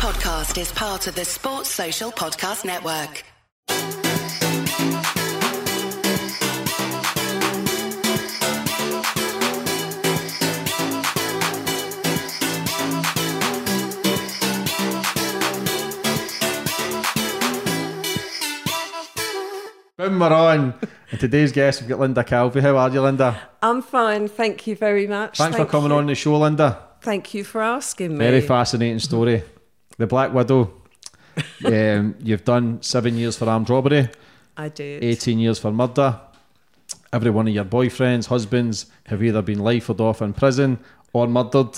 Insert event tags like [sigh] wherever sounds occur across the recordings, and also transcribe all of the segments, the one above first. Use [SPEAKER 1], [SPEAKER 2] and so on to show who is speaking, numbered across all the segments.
[SPEAKER 1] podcast is part of the Sports Social Podcast Network.
[SPEAKER 2] Boom, we're on. And today's guest, we've got Linda Calvey. How are you, Linda?
[SPEAKER 3] I'm fine, thank you very much.
[SPEAKER 2] Thanks
[SPEAKER 3] Thank
[SPEAKER 2] for coming
[SPEAKER 3] you.
[SPEAKER 2] on the show, Linda.
[SPEAKER 3] Thank you for asking me.
[SPEAKER 2] Very fascinating story. The Black Widow. [laughs] um, you've done seven years for armed robbery,
[SPEAKER 3] I did.
[SPEAKER 2] 18 years for murder. Every one of your boyfriends, husbands have either been lifed off in prison or murdered.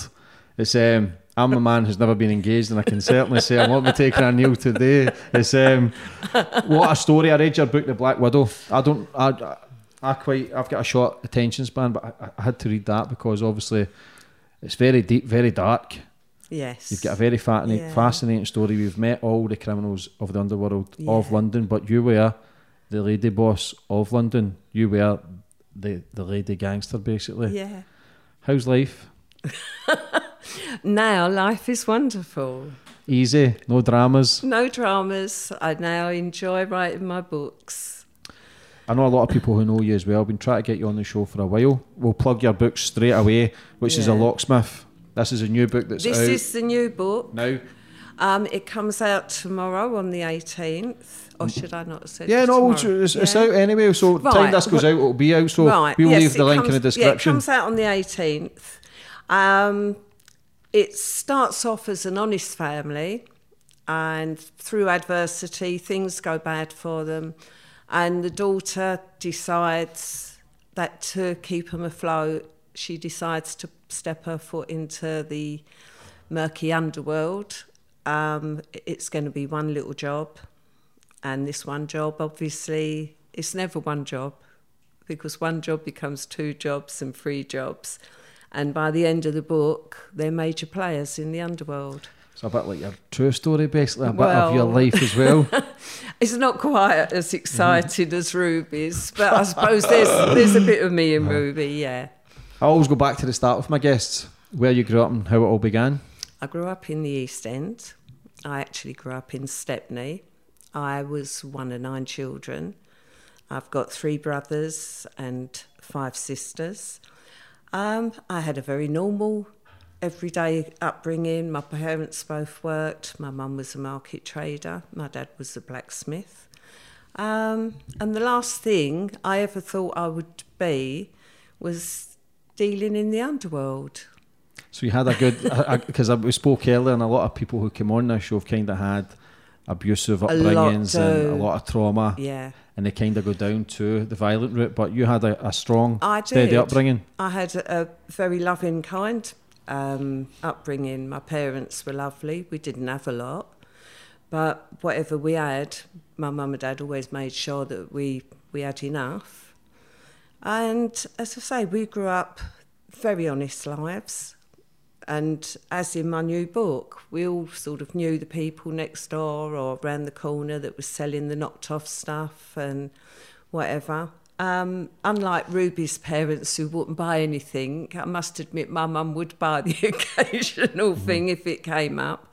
[SPEAKER 2] It's um, I'm a man who's never been engaged, and I can certainly say I won't be taking a kneel today. It's um, what a story. I read your book, The Black Widow. I don't, I, I quite, I've got a short attention span, but I, I had to read that because obviously it's very deep, very dark.
[SPEAKER 3] Yes.
[SPEAKER 2] You've got a very fascinating,
[SPEAKER 3] Yeah.
[SPEAKER 2] fascinating story. We've met all the criminals of the underworld of London, but you were the lady boss of London. You were the, the lady gangster, basically.
[SPEAKER 3] Yeah.
[SPEAKER 2] How's life? [laughs]
[SPEAKER 3] Now life is wonderful.
[SPEAKER 2] Easy, no dramas.
[SPEAKER 3] No dramas. I now enjoy writing my books.
[SPEAKER 2] I know a lot of people who know you as well. I've Been trying to get you on the show for a while. We'll plug your book straight away, which is a locksmith. This is a new book that's
[SPEAKER 3] This
[SPEAKER 2] out
[SPEAKER 3] is the new book.
[SPEAKER 2] now.
[SPEAKER 3] Um, it comes out tomorrow on the 18th. Or should I not say?
[SPEAKER 2] Yeah, no,
[SPEAKER 3] tomorrow?
[SPEAKER 2] it's, it's,
[SPEAKER 3] Yeah.
[SPEAKER 2] out anyway. So time
[SPEAKER 3] Right,
[SPEAKER 2] this goes out, it'll be out. So
[SPEAKER 3] right.
[SPEAKER 2] we'll
[SPEAKER 3] yes,
[SPEAKER 2] leave the link in the
[SPEAKER 3] description. Yeah, it comes out on the 18th. Um, it starts off as an honest family, and through adversity, things go bad for them. And the daughter decides that to keep them afloat, she decides to step her foot into the murky underworld. Um, it's going to be one little job, and this one job, obviously, it's never one job because one job becomes two jobs and three jobs. And by the end of the book, they're major players in the underworld.
[SPEAKER 2] It's a bit like your true story, basically, a bit of your
[SPEAKER 3] Well-
[SPEAKER 2] life as well. [laughs]
[SPEAKER 3] It's not quite as exciting as Ruby's, but I suppose there's there's a bit of me in Ruby, yeah.
[SPEAKER 2] I always go back to the start with my guests, where you grew up and how it all began.
[SPEAKER 3] I grew up in the East End. I actually grew up in Stepney. I was one of nine children. I've got three brothers and five sisters. Um, I had a very normal, everyday upbringing. My parents both worked. My mum was a market trader. My dad was a blacksmith. Um, and the last thing I ever thought I would be was dealing in the underworld.
[SPEAKER 2] So you had a good, because we spoke earlier, and a lot of people who came on this show have kind of had abusive
[SPEAKER 3] lot
[SPEAKER 2] upbringings and a lot of trauma,
[SPEAKER 3] Yeah.
[SPEAKER 2] and they kind of go down to the violent route. But you had a, a strong,
[SPEAKER 3] I
[SPEAKER 2] steady
[SPEAKER 3] did.
[SPEAKER 2] upbringing.
[SPEAKER 3] I had a, a very loving, kind um, upbringing. My parents were lovely. We didn't have a lot, but whatever we had, my mum and dad always made sure that we we had enough. And as I say, we grew up very honest lives. And as in my new book, we all sort of knew the people next door or around the corner that was selling the knocked off stuff and whatever. Um, unlike Ruby's parents who wouldn't buy anything, I must admit my mum would buy the [laughs] occasional thing if it came up.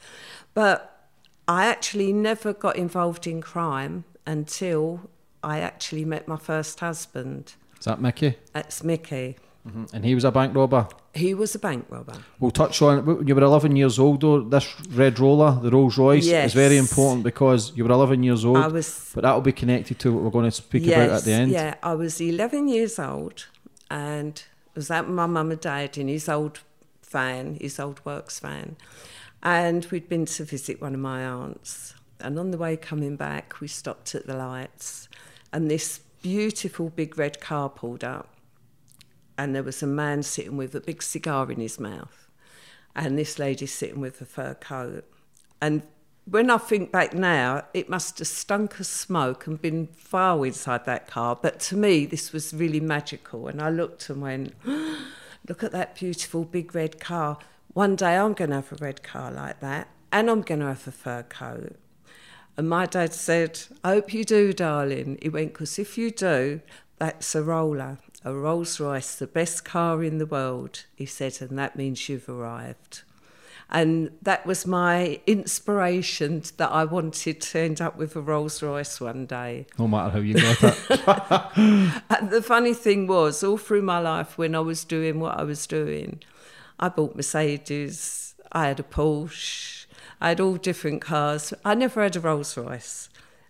[SPEAKER 3] But I actually never got involved in crime until I actually met my first husband.
[SPEAKER 2] Is that Mickey?
[SPEAKER 3] That's Mickey. Mm-hmm.
[SPEAKER 2] And he was a bank robber.
[SPEAKER 3] He was a bank robber.
[SPEAKER 2] We'll touch on when you were 11 years old, though. This red roller, the Rolls Royce, is very important because you were 11 years old.
[SPEAKER 3] I was
[SPEAKER 2] But that'll be connected to what we're going to speak about at the end.
[SPEAKER 3] Yeah, I was 11 years old and was at my mum and dad in his old van, his old works van. And we'd been to visit one of my aunts. And on the way coming back, we stopped at the lights. And this beautiful big red car pulled up. And there was a man sitting with a big cigar in his mouth. And this lady sitting with a fur coat. And when I think back now, it must have stunk of smoke and been foul inside that car. But to me, this was really magical. And I looked and went, [gasps] look at that beautiful big red car. One day I'm going to have a red car like that, and I'm going to have a fur coat. And my dad said, I hope you do, darling. He went, because if you do, that's a roller, a Rolls Royce, the best car in the world. He said, and that means you've arrived. And that was my inspiration that I wanted to end up with a Rolls Royce one day.
[SPEAKER 2] No matter how you got it. [laughs] [laughs]
[SPEAKER 3] And the funny thing was, all through my life, when I was doing what I was doing, I bought Mercedes, I had a Porsche, I had all different cars. I never had a Rolls Royce.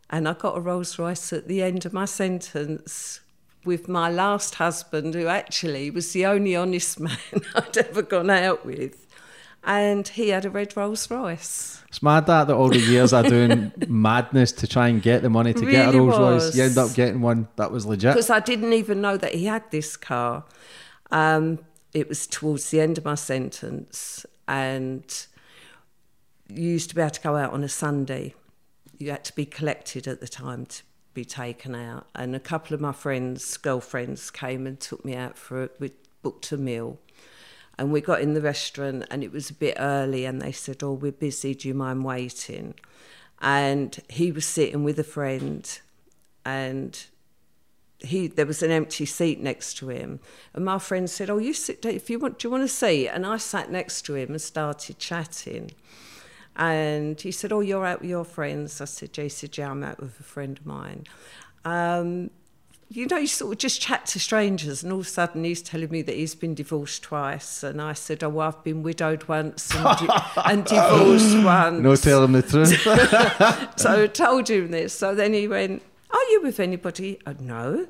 [SPEAKER 3] And I got a Rolls Royce at the end of my sentence with my last husband, who actually was the only honest [laughs] man I'd ever gone out with. And he had a red Rolls Royce.
[SPEAKER 2] It's mad that, that all the years I doing [laughs] madness to try and get the money to get a
[SPEAKER 3] Really
[SPEAKER 2] Rolls Royce, you end up getting one that was legit.
[SPEAKER 3] because I didn't even know that he had this car. Um, it was towards the end of my sentence, and you used to be able to go out on a Sunday. You had to be collected at the time to be taken out. And a couple of my friends, girlfriends, came and took me out for it. We booked a meal. And we got in the restaurant, and it was a bit early, and they said, Oh, we're busy, do you mind waiting? And he was sitting with a friend, and he there was an empty seat next to him and my friend said oh you sit down if you want do you want a seat and i sat next to him and started chatting and he said oh you're out with your friends i said yeah he said yeah i'm out with a friend of mine um, you know, you sort of just chat to strangers, and all of a sudden he's telling me that he's been divorced twice. And I said, Oh, well, I've been widowed once and, di- [laughs] and divorced once.
[SPEAKER 2] no telling the truth. [laughs] [laughs]
[SPEAKER 3] So I told him this. So then he went, Are you with anybody? Oh, no.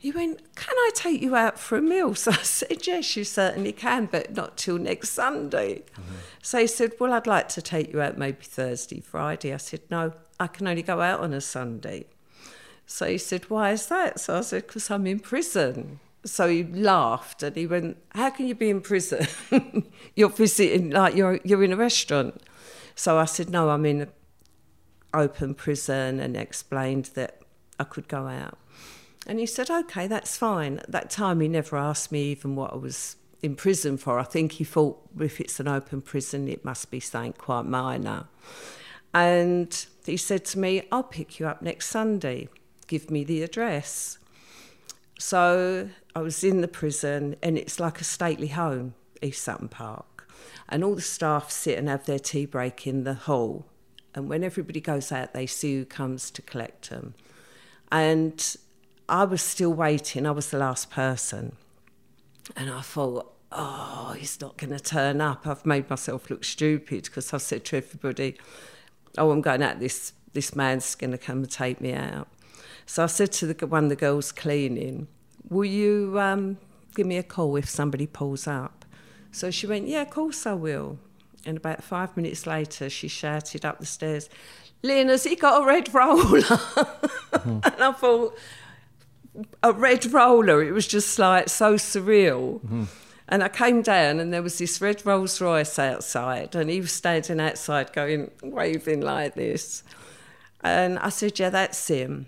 [SPEAKER 3] He went, Can I take you out for a meal? [laughs] So I said, Yes, you certainly can, but not till next Sunday. Mm-hmm. So he said, Well, I'd like to take you out maybe Thursday, Friday. I said, No, I can only go out on a Sunday. So he said, Why is that? So I said, Because I'm in prison. So he laughed and he went, How can you be in prison? [laughs] you're visiting, like, you're, you're in a restaurant. So I said, No, I'm in an open prison and explained that I could go out. And he said, okay, that's fine. At that time, he never asked me even what I was in prison for. I think he thought if it's an open prison, it must be something quite minor. And he said to me, I'll pick you up next Sunday. Give me the address. So I was in the prison, and it's like a stately home, East Sutton Park. And all the staff sit and have their tea break in the hall. And when everybody goes out, they see who comes to collect them. And I was still waiting, I was the last person. And I thought, oh, he's not going to turn up. I've made myself look stupid because I said to everybody, oh, I'm going out, this, this man's going to come and take me out. So I said to the, one of the girls cleaning, will you um, give me a call if somebody pulls up? So she went, yeah, of course I will. And about five minutes later, she shouted up the stairs, Lynn, has he got a red roller? [laughs] and I thought, a red roller. It was just like so surreal. Mm-hmm. And I came down and there was this red Rolls Royce outside and he was standing outside going, waving like this. And I said, yeah, that's him.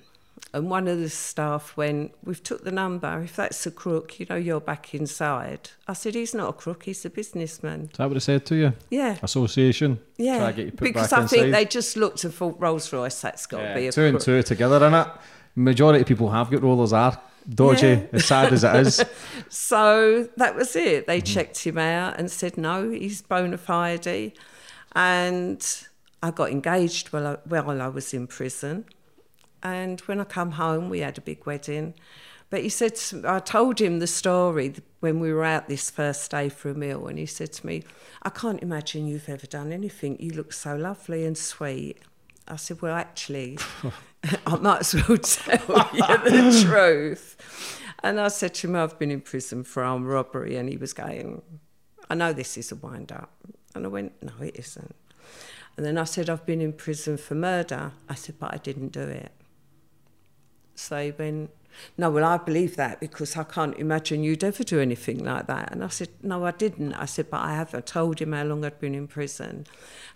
[SPEAKER 3] And one of the staff went, we've took the number. If that's a crook, you know, you're back inside. I said, he's not a crook, he's a businessman.
[SPEAKER 2] Is that what it said to you?
[SPEAKER 3] Yeah.
[SPEAKER 2] Association?
[SPEAKER 3] Yeah,
[SPEAKER 2] Try to get you put
[SPEAKER 3] because I
[SPEAKER 2] inside.
[SPEAKER 3] think they just looked and thought Rolls Royce. That's got to
[SPEAKER 2] Yeah,
[SPEAKER 3] be a
[SPEAKER 2] two and two together, innit? Majority of people have got rollers are dodgy,
[SPEAKER 3] Yeah.
[SPEAKER 2] as sad as it is. [laughs]
[SPEAKER 3] So that was it. They mm-hmm. checked him out and said, no, he's bona fide. And I got engaged while I, while I was in prison. And when I come home, we had a big wedding. But he said, to- I told him the story when we were out this first day for a meal. And he said to me, I can't imagine you've ever done anything. You look so lovely and sweet. I said, Well, actually, [laughs] I might as well tell [laughs] you the truth. And I said to him, I've been in prison for armed robbery. And he was going, I know this is a wind up. And I went, No, it isn't. And then I said, I've been in prison for murder. I said, But I didn't do it. So he went, No, well, I believe that because I can't imagine you'd ever do anything like that. And I said, No, I didn't. I said, But I haven't told him how long I'd been in prison.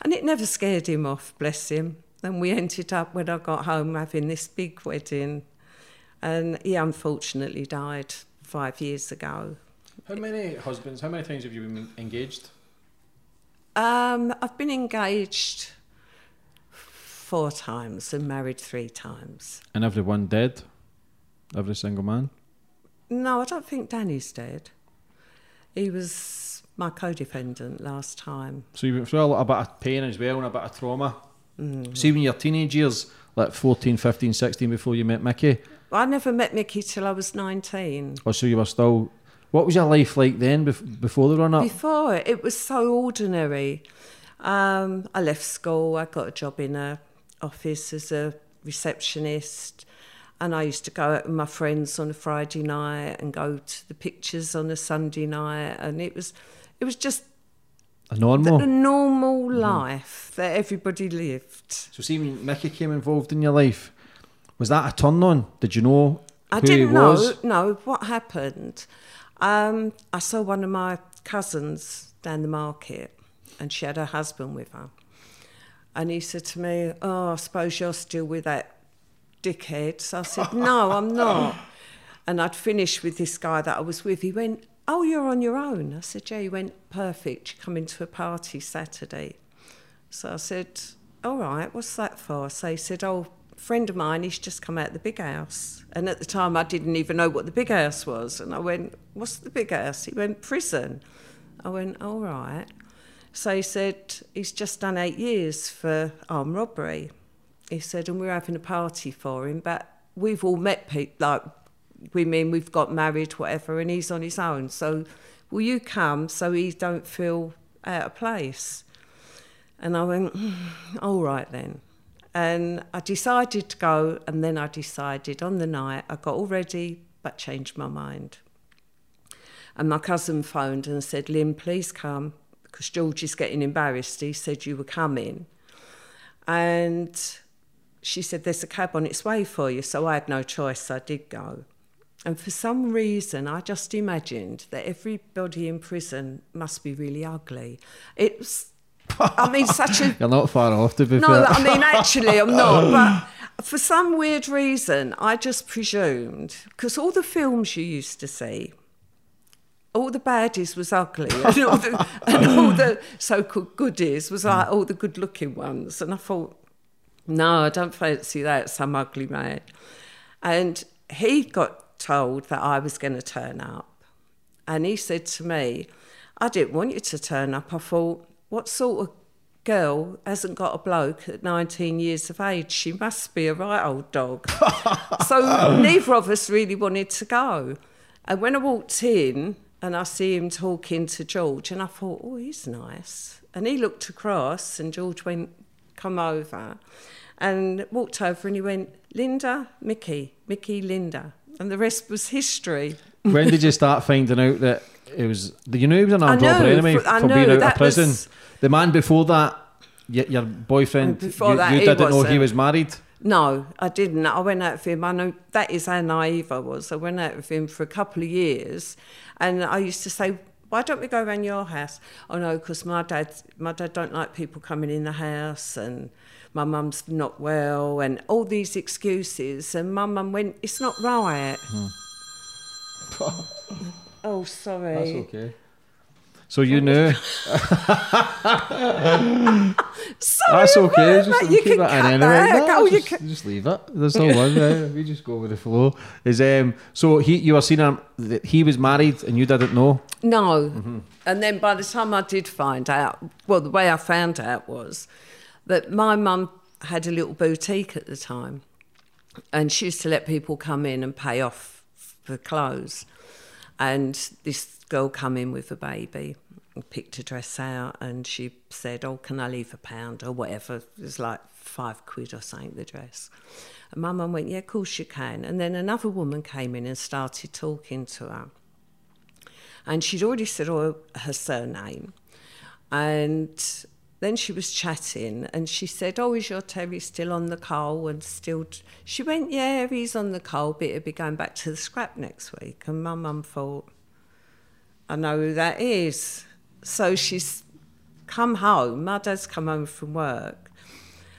[SPEAKER 3] And it never scared him off, bless him. And we ended up, when I got home, having this big wedding. And he unfortunately died five years ago.
[SPEAKER 2] How many husbands, how many times have you been engaged?
[SPEAKER 3] Um, I've been engaged four times and married three times.
[SPEAKER 2] And everyone dead? Every single man?
[SPEAKER 3] No, I don't think Danny's dead. He was my co-defendant last time.
[SPEAKER 2] So you went through a, lot, a bit of pain as well and a bit of trauma. See, when you're teenage years, like 14, 15, 16, before you met Mickey,
[SPEAKER 3] I never met Mickey till I was 19.
[SPEAKER 2] or so you were still. What was your life like then before the run up?
[SPEAKER 3] Before, it was so ordinary. Um, I left school, I got a job in a office as a receptionist, and I used to go out with my friends on a Friday night and go to the pictures on a Sunday night, and it was, it was just
[SPEAKER 2] A normal.
[SPEAKER 3] a normal life that everybody lived.
[SPEAKER 2] So, see, when Mickey came involved in your life, was that a turn on? Did you know
[SPEAKER 3] I didn't know. No, what happened? Um, I saw one of my cousins down the market, and she had her husband with her. And he said to me, "Oh, I suppose you're still with that dickhead." So I said, [laughs] "No, I'm not." And I'd finished with this guy that I was with. He went, "Oh, you're on your own." I said, "Yeah." you went, "Perfect. You come into a party Saturday." So I said, All right, what's that for? So he said, Oh, friend of mine, he's just come out of the big house. And at the time, I didn't even know what the big house was. And I went, What's the big house? He went, Prison. I went, All right. So he said, He's just done eight years for armed robbery. He said, And we're having a party for him, but we've all met people, like women, we've got married, whatever, and he's on his own. So will you come so he don't feel out of place? And I went, "Mm, all right then. And I decided to go, and then I decided on the night, I got all ready, but changed my mind. And my cousin phoned and said, Lynn, please come, because George is getting embarrassed. He said you were coming. And she said, There's a cab on its way for you. So I had no choice, I did go. And for some reason, I just imagined that everybody in prison must be really ugly. It was, I mean, such a [laughs]
[SPEAKER 2] You're not far off, to be
[SPEAKER 3] no,
[SPEAKER 2] fair.
[SPEAKER 3] I mean, actually, I'm not. [laughs] But for some weird reason, I just presumed because all the films you used to see, all the baddies was ugly, and all the, [laughs] and all the so-called goodies was like all the good-looking ones. And I thought, no, I don't fancy that. Some ugly man. And he got told that I was going to turn up. And he said to me, I didn't want you to turn up. I thought, what sort of girl hasn't got a bloke at 19 years of age? She must be a right old dog. [laughs] so neither of us really wanted to go. And when I walked in and I see him talking to George, and I thought, oh, he's nice. And he looked across, and George went, come over, and walked over, and he went, Linda, Mickey, Mickey, Linda. And the rest was history.
[SPEAKER 2] when did you start finding out that it was? You knew he was an armed robber anyway
[SPEAKER 3] for-
[SPEAKER 2] from being out of prison.
[SPEAKER 3] was-
[SPEAKER 2] The man before that, your boyfriend, oh,
[SPEAKER 3] Before
[SPEAKER 2] you,
[SPEAKER 3] that,
[SPEAKER 2] you didn't know he was married.
[SPEAKER 3] No, I didn't. I went out with him. I know that is how naive I was. I went out with him for a couple of years, and I used to say, "Why don't we go around your house?" Oh no, because my dad, my dad don't like people coming in the house, and my mum's not well, and all these excuses. And my mum went, "It's not right." [laughs] oh, sorry.
[SPEAKER 2] That's okay. So you knew. [laughs]
[SPEAKER 3] Sorry,
[SPEAKER 2] That's okay. Just
[SPEAKER 3] you
[SPEAKER 2] keep that in anyway.
[SPEAKER 3] that.
[SPEAKER 2] No,
[SPEAKER 3] Oh,
[SPEAKER 2] just,
[SPEAKER 3] can-
[SPEAKER 2] just leave it. There's no one. Right? We just go with the flow. Is um. So he, you were seeing him. He was married, and you didn't know.
[SPEAKER 3] No. And then by the time I did find out, well, the way I found out was that my mum had a little boutique at the time and she used to let people come in and pay off for clothes. And this girl come in with a baby picked a dress out and she said, Oh, can I leave a pound or whatever? It was like five quid or something, the dress. And my mum went, Yeah, of course you can. And then another woman came in and started talking to her and she'd already said her surname. And then she was chatting and she said, Oh, is your Terry still on the coal? And still. t-" She went, Yeah, he's on the coal, but he'll be going back to the scrap next week. And my mum thought, I know who that is. So she's come home. My dad's come home from work.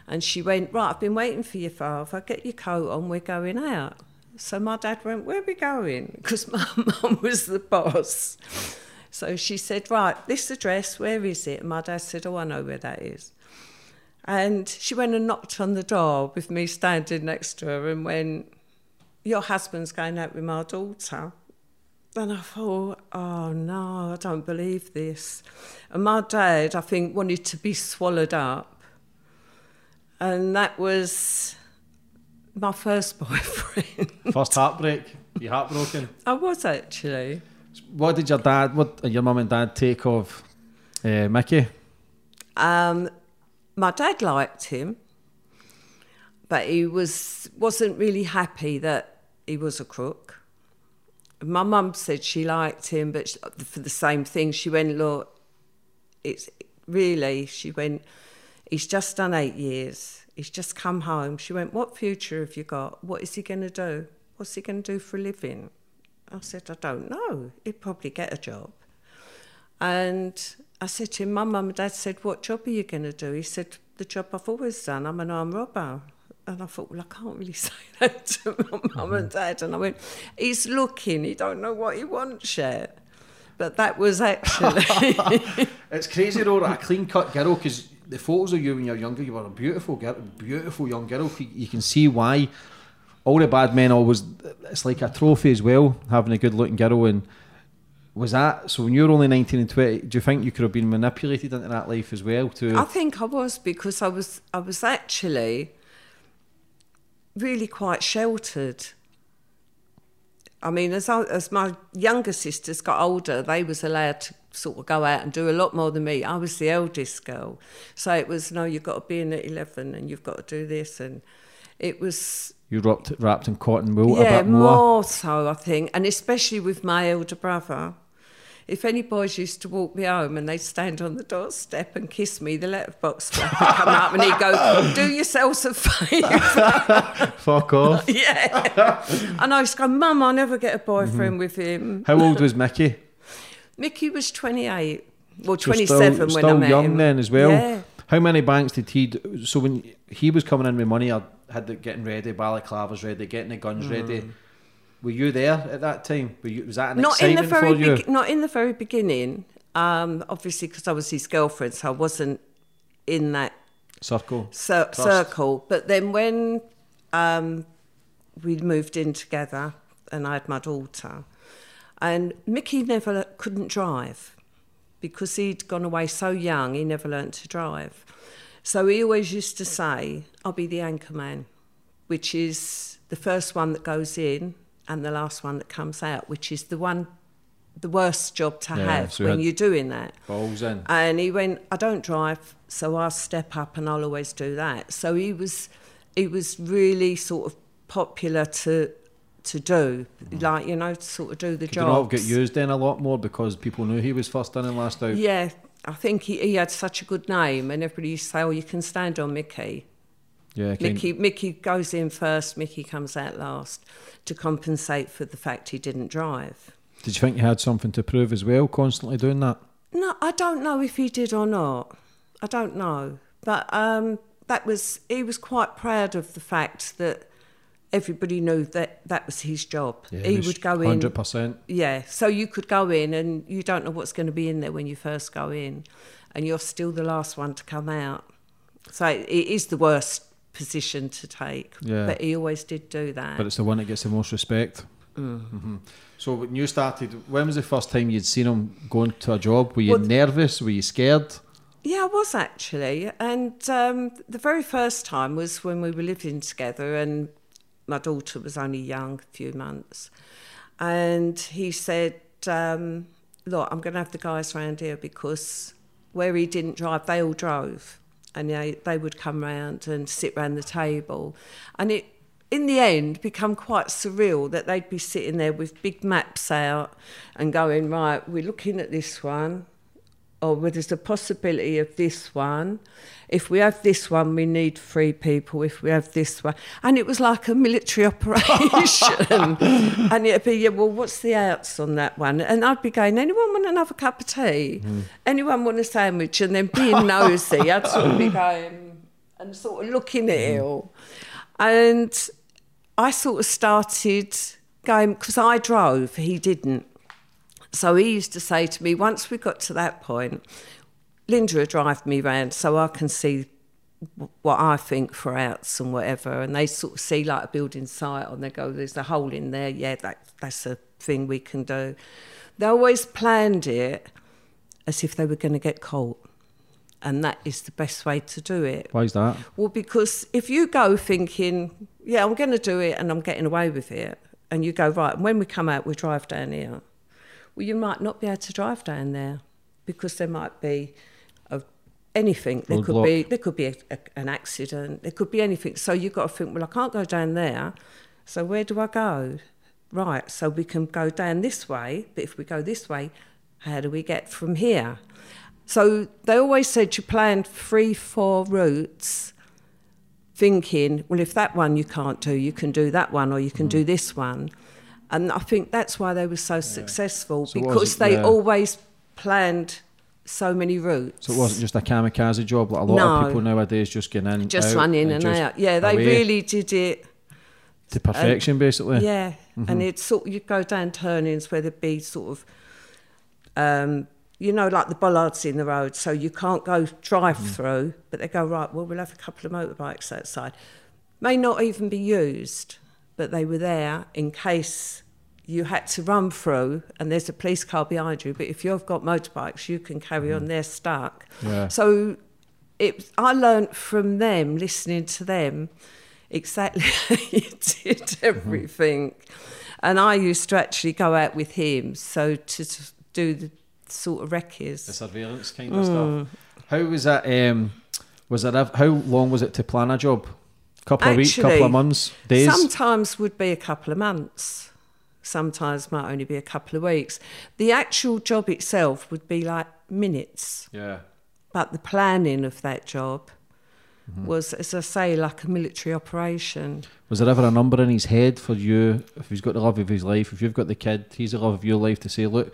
[SPEAKER 3] And she went, Right, I've been waiting for your father. Get your coat on, we're going out. So my dad went, Where are we going? Because my [laughs] mum was the boss. So she said, Right, this address, where is it? And my dad said, Oh, I know where that is. And she went and knocked on the door with me standing next to her and went, Your husband's going out with my daughter. And I thought, oh no, I don't believe this. And my dad, I think, wanted to be swallowed up. And that was my first [laughs] boyfriend.
[SPEAKER 2] First heartbreak. You heartbroken.
[SPEAKER 3] I was actually.
[SPEAKER 2] What did your dad, what did your mum and dad take of uh, Mickey?
[SPEAKER 3] Um, my dad liked him, but he was wasn't really happy that he was a crook. My mum said she liked him, but sh- for the same thing, she went, "Look, it's really." She went, "He's just done eight years. He's just come home." She went, "What future have you got? What is he going to do? What's he going to do for a living?" I said, "I don't know. He'd probably get a job." And I said to him, my mum and dad said, What job are you going to do? He said, The job I've always done. I'm an armed robber. And I thought, Well, I can't really [laughs] say that to my mum and mm-hmm. dad. And I went, He's looking. He don't know what he wants yet. But that was actually. [laughs]
[SPEAKER 2] It's crazy that a clean cut girl, because the photos of you when you're younger, you were a beautiful girl, beautiful young girl. You can see why all the bad men always, it's like a trophy as well, having a good looking girl. And was that, so when you were only 19 and 20, do you think you could have been manipulated into that life as well? To
[SPEAKER 3] I think I was because I was I was actually really quite sheltered. I mean, as I, as my younger sisters got older, they was allowed to sort of go out and do a lot more than me. I was the eldest girl, so it was no, you've got to be in at eleven, and you've got to do this, and it was
[SPEAKER 2] you wrapped, wrapped in cotton wool
[SPEAKER 3] yeah
[SPEAKER 2] a bit more.
[SPEAKER 3] more so I think, and especially with my elder brother. If any boys used to walk me home and they'd stand on the doorstep and kiss me, the letterbox would come up and he'd go, "Do yourselves a [laughs] favour." [laughs]
[SPEAKER 2] Fuck off. [laughs]
[SPEAKER 3] yeah. And I used to go, Mum, I'll never get a boyfriend
[SPEAKER 2] Mm-hmm.
[SPEAKER 3] with him.
[SPEAKER 2] How old was Mickey?
[SPEAKER 3] Mickey was 28. Well,
[SPEAKER 2] So
[SPEAKER 3] 27
[SPEAKER 2] still,
[SPEAKER 3] when
[SPEAKER 2] still
[SPEAKER 3] I met
[SPEAKER 2] young
[SPEAKER 3] him.
[SPEAKER 2] then as well.
[SPEAKER 3] Yeah.
[SPEAKER 2] How many banks did he? Do? So when he was coming in with money, I had the getting ready, balaclavas ready, getting the guns ready. Were you there at that time? Were you, was that an
[SPEAKER 3] Mm. Not in the very
[SPEAKER 2] for you?
[SPEAKER 3] begi- not in the very beginning. Um, obviously, because I was his girlfriend, so I wasn't in that
[SPEAKER 2] Circle.
[SPEAKER 3] cir- circle. But then when um, we moved in together, and I had my daughter, and Mickey never couldn't drive because he'd gone away so young. He never learnt to drive, so he always used to say, "I'll be the anchor man," which is the first one that goes in and the last one that comes out, which is the one. The worst job to
[SPEAKER 2] Yeah,
[SPEAKER 3] have
[SPEAKER 2] so
[SPEAKER 3] when you're doing that.
[SPEAKER 2] Balls in.
[SPEAKER 3] And he went, I don't drive, so I'll step up and I'll always do that. So he was he was really sort of popular to to do. Like, you know, to sort of do the
[SPEAKER 2] you not
[SPEAKER 3] job.
[SPEAKER 2] get used then a lot more because people knew he was first in and last out?
[SPEAKER 3] Yeah. I think he, he had such a good name and everybody used to say, Oh, you can stand on Mickey.
[SPEAKER 2] Yeah,
[SPEAKER 3] Mickey Mickey goes in first, Mickey comes out last to compensate for the fact he didn't drive.
[SPEAKER 2] Did you think you had something to prove as well, constantly doing that?
[SPEAKER 3] No, I don't know if he did or not. I don't know. But um, that was he was quite proud of the fact that everybody knew that that was his job. he would go in.
[SPEAKER 2] Hundred percent.
[SPEAKER 3] Yeah, so you could go in and you don't know what's going to be in there when you first go in, and you're still the last one to come out. So it is the worst position to take.
[SPEAKER 2] Yeah.
[SPEAKER 3] But he always did do that.
[SPEAKER 2] But it's the one that gets the most respect. hmm So when you started, when was the first time you'd seen him going to a job? Were you
[SPEAKER 3] Well,
[SPEAKER 2] nervous? Were you scared?
[SPEAKER 3] Yeah, I was actually. And um, the very first time was when we were living together, and my daughter was only young, a few months. And he said, um, Look, I'm going to have the guys round here because where he didn't drive, they all drove. And they, they would come round and sit round the table. And it, in the end, become quite surreal that they'd be sitting there with big maps out and going, Right, we're looking at this one Oh, or where there's a possibility of this one. If we have this one, we need three people. If we have this one, and it was like a military [laughs] operation, [laughs] and it'd be, yeah, well, what's the outs on that one? And I'd be going, anyone want another cup of tea? Hmm. Anyone want a sandwich? And then being nosy, I'd sort of be [laughs] going and sort of looking at it all, and I sort of started going because I drove, he didn't. So he used to say to me, once we got to that point, Linda would drive me round so I can see what I think for outs and whatever. And they sort of see like a building site and they go, there's a hole in there. Yeah, that, that's a thing we can do. They always planned it as if they were going to get caught. And that is the best way to do it.
[SPEAKER 2] Why is that?
[SPEAKER 3] Well, because if you go thinking, yeah, I'm going to do it and I'm getting away with it, and you go, right, when we come out, we drive down here, well, you might not be able to drive down there because there might be a, anything. There could be there could be a, a, an accident. There could be anything. So you've got to think, well, I can't go down there. So where do I go? Right. So we can go down this way. But if we go this way, how do we get from here? So they always said you plan three, four routes, thinking, well, if that one you can't do, you can do that one or you can do mm. this one. And I think that's why they were so successful
[SPEAKER 2] So
[SPEAKER 3] because they
[SPEAKER 2] uh,
[SPEAKER 3] always planned so many routes.
[SPEAKER 2] So it wasn't just a kamikaze job like a lot of people nowadays just get in,
[SPEAKER 3] just
[SPEAKER 2] out,
[SPEAKER 3] run in and
[SPEAKER 2] just
[SPEAKER 3] out. Yeah, they
[SPEAKER 2] away
[SPEAKER 3] really did it.
[SPEAKER 2] to perfection, basically.
[SPEAKER 3] Yeah,
[SPEAKER 2] Mm-hmm.
[SPEAKER 3] and it's sort of, you'd go down turnings where there'd be sort of, um, you know, like the bollards in the road, so you can't go drive
[SPEAKER 2] Mm.
[SPEAKER 3] through. But they go right. Well, we'll have a couple of motorbikes outside. May not even be used, but they were there in case you had to run through and there's a police car behind you. But if you've got motorbikes, you can carry on. They're stuck.
[SPEAKER 2] Mm. Yeah.
[SPEAKER 3] So it, I learnt from them, listening to them, exactly [laughs] how you did
[SPEAKER 2] Mm-hmm.
[SPEAKER 3] everything. And I used to actually go out with him, so to, to do the sort of
[SPEAKER 2] The
[SPEAKER 3] recce's.
[SPEAKER 2] surveillance kind of stuff. How was that? Um, was it? ev- How long was it to plan a job? Couple of weeks, couple of months, days.
[SPEAKER 3] Sometimes would be a couple of months. Sometimes might only be a couple of weeks. The actual job itself would be like minutes.
[SPEAKER 2] yeah.
[SPEAKER 3] But the planning of that job
[SPEAKER 2] Mm-hmm.
[SPEAKER 3] was, as I say, like a military operation.
[SPEAKER 2] Was there ever a number in his head for you? If he's got the love of his life, if you've got the kid, he's the love of your life to say, look,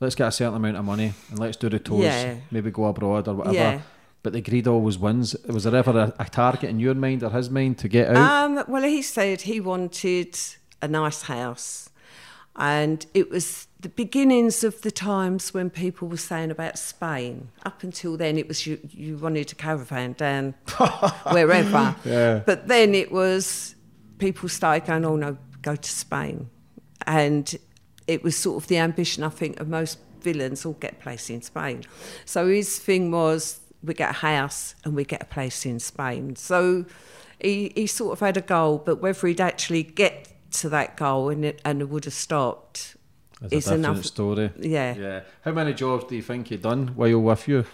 [SPEAKER 2] let's get a certain amount of money and let's do the tours,
[SPEAKER 3] Yeah.
[SPEAKER 2] maybe go abroad or whatever.
[SPEAKER 3] Yeah.
[SPEAKER 2] But the greed always wins. Was there ever a, a target in your mind or his mind to get out?
[SPEAKER 3] Um, well, he said he wanted a nice house. And it was the beginnings of the times when people were saying about Spain. Up until then, it was you, you wanted a caravan down [laughs] wherever.
[SPEAKER 2] Yeah.
[SPEAKER 3] But then it was people started going, oh no, go to Spain. And it was sort of the ambition, I think, of most villains all get placed in Spain. So his thing was we get a house and we get a place in Spain. So he, he sort of had a goal, but whether he'd actually get to that goal and it, and it would have stopped
[SPEAKER 2] It's a
[SPEAKER 3] is
[SPEAKER 2] different
[SPEAKER 3] enough.
[SPEAKER 2] story.
[SPEAKER 3] Yeah.
[SPEAKER 2] Yeah. How many jobs do you think you done while with you?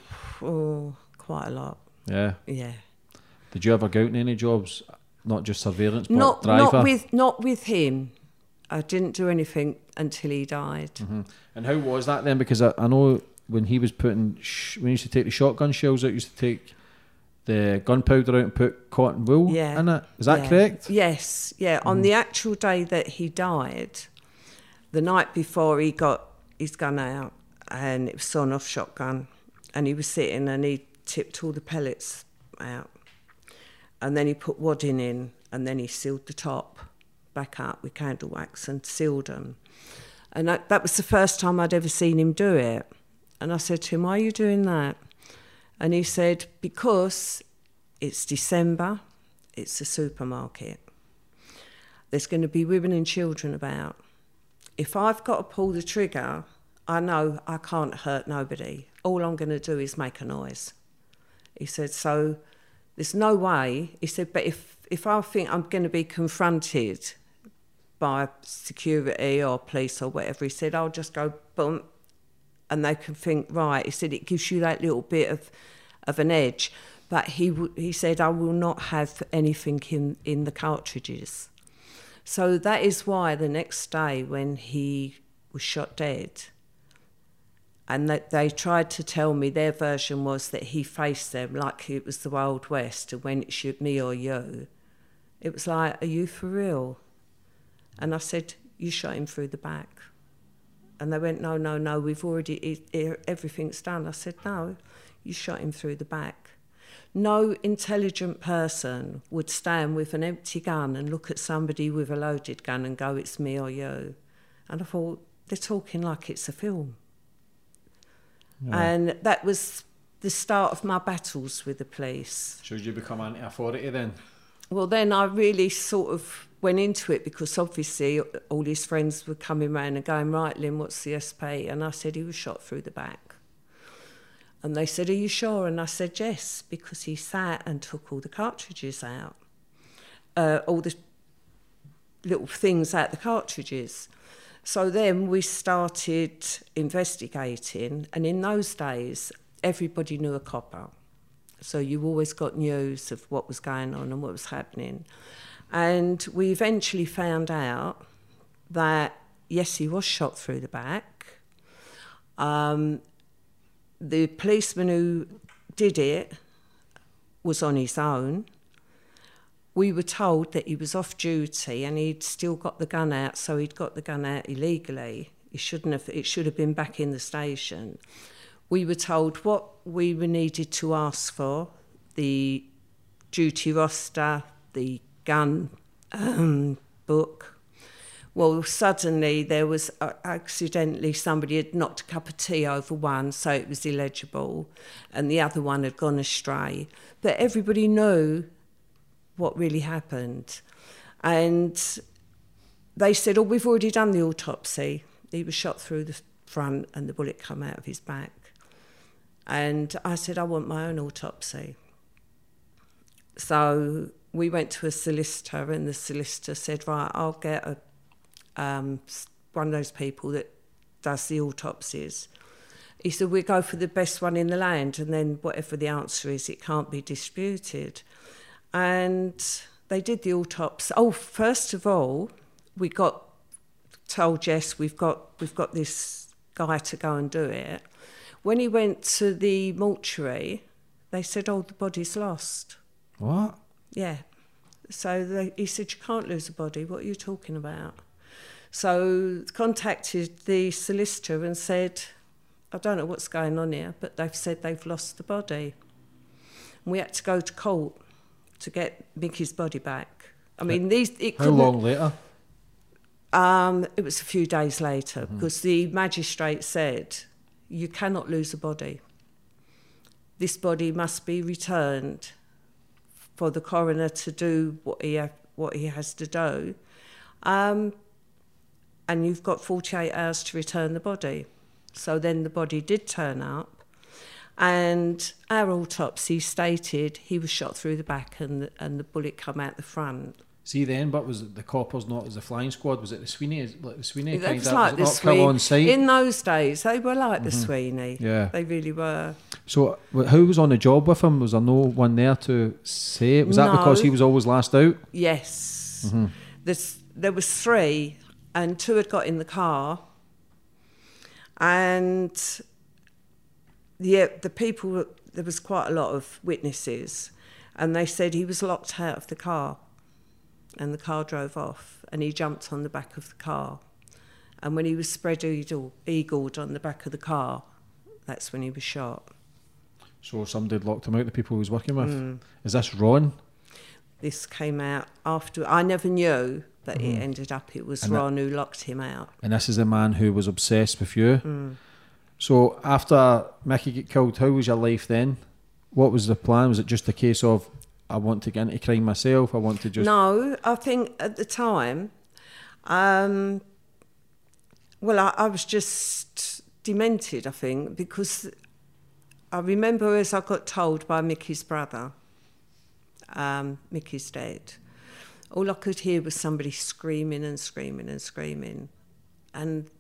[SPEAKER 3] Oh, quite a lot.
[SPEAKER 2] Yeah.
[SPEAKER 3] Yeah.
[SPEAKER 2] Did you ever go out in any jobs? Not just surveillance, but
[SPEAKER 3] Not
[SPEAKER 2] driver?
[SPEAKER 3] not with not with him. I didn't do anything until he died.
[SPEAKER 2] Mhm. And how was that then? Because I, I know when he was putting, sh- when he used to take the shotgun shells out, he used to take the gunpowder out and put cotton wool
[SPEAKER 3] Yeah.
[SPEAKER 2] in it. Is that
[SPEAKER 3] Yeah.
[SPEAKER 2] correct?
[SPEAKER 3] Yes, yeah. On mm. the actual day that he died, the night before he got his gun out, and it was sawn off shotgun, and he was sitting and he tipped all the pellets out, and then he put wadding in, and then he sealed the top back up with candle wax and sealed them. And that, that was the first time I'd ever seen him do it. And I said to him, Why are you doing that? And he said, Because it's December, it's a supermarket. There's going to be women and children about. If I've got to pull the trigger, I know I can't hurt nobody. All I'm going to do is make a noise. He said, So there's no way. He said, But if, if I think I'm going to be confronted by security or police or whatever, he said, I'll just go boom and they can think, right. He said, it gives you that little bit of, of an edge. But he, he said, I will not have anything in, in the cartridges. So that is why the next day when he was shot dead, and that they tried to tell me their version was that he faced them like it was the Wild West, and when it's you- me or you, it was like, are you for real? And I said, you shot him through the back. And they went, no, no, no, we've already, everything's done. I said, no, you shot him through the back. No intelligent person would stand with an empty gun and look at somebody with a loaded gun and go, it's me or you. And I thought, they're talking like it's a film. And that was the start of my battles with the police.
[SPEAKER 2] So you become anti-authority then?
[SPEAKER 3] well, then I really sort of went into it because obviously all his friends were coming round and going, right, Lynn, what's the SP? And I said he was shot through the back. And they said, Are you sure? And I said, Yes, because he sat and took all the cartridges out, uh, all the little things out the cartridges. So then we started investigating, and in those days, everybody knew a copper. So you always got news of what was going on and what was happening. And we eventually found out that, yes, he was shot through the back. Um, the policeman who did it was on his own. We were told that he was off duty and he'd still got the gun out, so he'd got the gun out illegally. He shouldn't have. It should have been back in the station. We were told what we were needed to ask for: the duty roster, the gun um, book, well, suddenly there was uh, accidentally somebody had knocked a cup of tea over one, so it was illegible, and the other one had gone astray. But everybody knew what really happened. And they said, Oh, we've already done the autopsy. He was shot through the front and the bullet come out of his back. And I said, I want my own autopsy. So we went to a solicitor, and the solicitor said, Right, I'll get a um, one of those people that does the autopsies. He said, We go for the best one in the land, and then whatever the answer is, it can't be disputed. And they did the autopsy. Oh, first of all, we got told, Yes, we've got, we've got this guy to go and do it. When he went to the mortuary, they said, Oh, the body's lost.
[SPEAKER 2] What?
[SPEAKER 3] Yeah. So they, he said, You can't lose a body. What are you talking about? So contacted the solicitor and said, I don't know what's going on here, but they've said they've lost the body. And we had to go to court to get Mickey's body back. I mean, these. It
[SPEAKER 2] How long later?
[SPEAKER 3] Um, it was a few days later mm-hmm. because the magistrate said, "You cannot lose a body. This body must be returned for the coroner to do what he ha- what he has to do." Um, and you've got 48 hours to return the body. So then the body did turn up, and our autopsy stated he was shot through the back and the, and the bullet come out the front.
[SPEAKER 2] See then, but was it the coppers not as the flying squad? Was it the Sweeney? Like the Sweeney
[SPEAKER 3] it was like the Sweeney. In those days, they were like mm-hmm. the Sweeney.
[SPEAKER 2] Yeah,
[SPEAKER 3] they really were.
[SPEAKER 2] So, who was on the job with him? Was there no one there to say it? Was
[SPEAKER 3] no.
[SPEAKER 2] that because he was always last out?
[SPEAKER 3] Yes. Mm-hmm. there was three and two had got in the car, and the the people there was quite a lot of witnesses, and they said he was locked out of the car, and the car drove off, and he jumped on the back of the car, and when he was spread eagled on the back of the car, that's when he was shot.
[SPEAKER 2] So somebody locked him out. The people he was working with. Mm. Is this Ron?
[SPEAKER 3] This came out after. I never knew that mm-hmm. it ended up it was and Ron that, who locked him out.
[SPEAKER 2] And this is a man who was obsessed with you. Mm. So after Mickey get killed, how was your life then? What was the plan? Was it just a case of I want to get into crime myself? I want to just
[SPEAKER 3] no. I think at the time, um, well, I, I was just demented. I think because I remember as I got told by Mickey's brother, um, Mickey's dead all I could hear was somebody screaming and screaming and screaming. And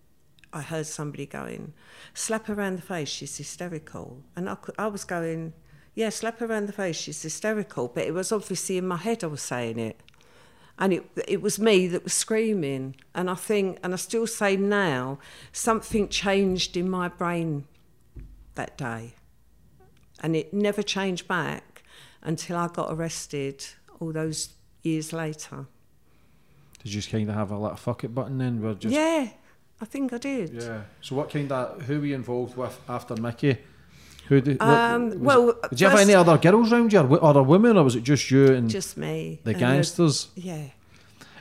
[SPEAKER 3] I heard somebody going, slap her around the face, she's hysterical. And I, could, I was going, yeah, slap her around the face, she's hysterical. But it was obviously in my head I was saying it. And it, it was me that was screaming. And I think, and I still say now, something changed in my brain that day. And it never changed back until I got arrested all those years later.
[SPEAKER 2] Did you just kind of have a little fuck it button then? Just
[SPEAKER 3] yeah, I think I did.
[SPEAKER 2] Yeah. So what kind of who were you involved with after Mickey? Who did?
[SPEAKER 3] Um, well,
[SPEAKER 2] it, did you have any other girls around you, or other women, or was it just you and
[SPEAKER 3] just me?
[SPEAKER 2] The gangsters.
[SPEAKER 3] yeah.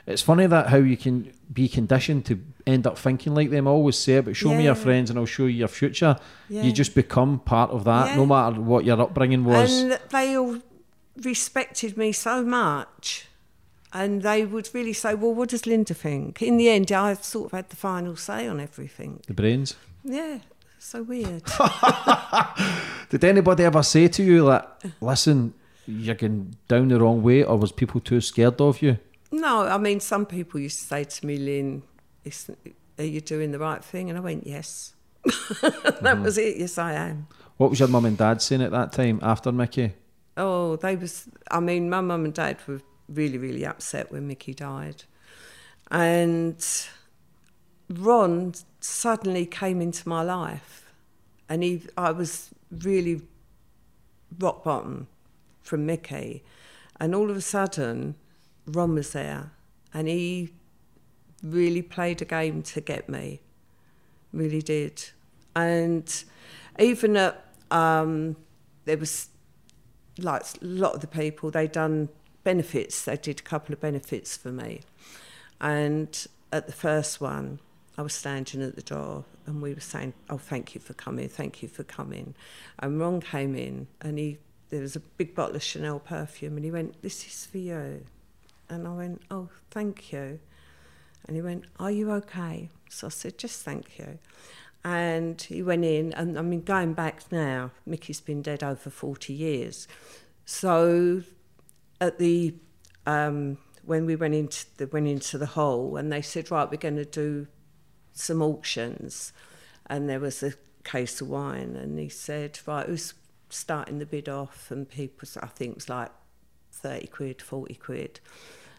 [SPEAKER 2] It's funny that how you can be conditioned to end up thinking like them. I always say it, but show yeah. me your friends and I'll show you your future. Yeah. You just become part of that, yeah. no matter what your upbringing was.
[SPEAKER 3] And they all respected me so much. And they would really say, Well, what does Linda think? In the end, I sort of had the final say on everything.
[SPEAKER 2] The brains.
[SPEAKER 3] Yeah, so weird. [laughs]
[SPEAKER 2] Did anybody ever say to you that, listen, you're going down the wrong way, or was people too scared of you?
[SPEAKER 3] no, I mean, some people used to say to me, Lynn, are you doing the right thing? And I went, Yes. [laughs] that was it. Yes, I am.
[SPEAKER 2] What was your mum and dad saying at that time after Mickey?
[SPEAKER 3] Oh, they was. I mean, my mum and dad were really, really upset when Mickey died, and Ron suddenly came into my life, and he. I was really rock bottom from Mickey, and all of a sudden, Ron was there, and he really played a game to get me, really did, and even at um, there was like a lot of the people they done benefits. They did a couple of benefits for me. And at the first one i was standing at the door and we were saying oh thank you for coming thank you for coming. And ron came in and he there was a big bottle of chanel perfume and he went this is for you. And i went oh thank you. And he went are you okay? So i said just thank you. And he went in and i mean going back now mickey's been dead over 40 years. So at the um, when we went into the went into the hole and they said right we're going to do some auctions and there was a case of wine and he said right who's starting the bid off and people i think it was like 30 quid 40 quid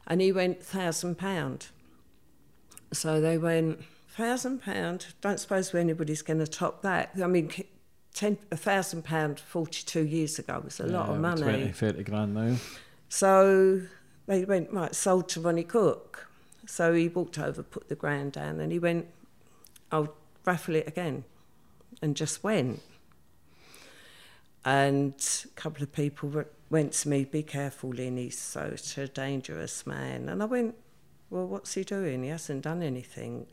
[SPEAKER 3] and he went thousand pound so they went thousand pound. Don't suppose anybody's going to top that. I mean, ten a thousand pound forty two years ago was a lot of money.
[SPEAKER 2] 20, 30 grand now.
[SPEAKER 3] So they went right sold to Ronnie Cook. So he walked over, put the grand down, and he went, "I'll raffle it again," and just went. And a couple of people went to me, "Be careful, Lynn. He's such a dangerous man." And I went, "Well, what's he doing? He hasn't done anything."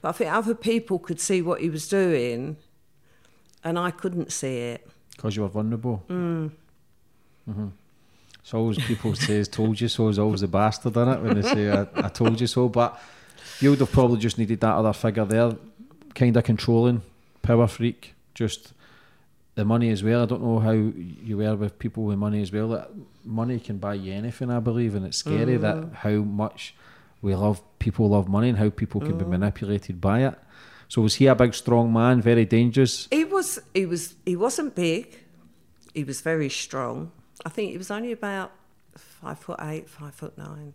[SPEAKER 3] But I think other people could see what he was doing, and I couldn't see it.
[SPEAKER 2] Because you were vulnerable. Mm. hmm So always people say, "Told you so." Is always a bastard in it when they say, I, "I told you so." But you would have probably just needed that other figure there, kind of controlling, power freak, just the money as well. I don't know how you were with people with money as well. That money can buy you anything, I believe, and it's scary that mm. how much we love people love money and how people can be mm. manipulated by it. So was he a big, strong man, very dangerous?
[SPEAKER 3] He was. He was. He wasn't big. He was very strong. I think he was only about five foot eight, five foot nine,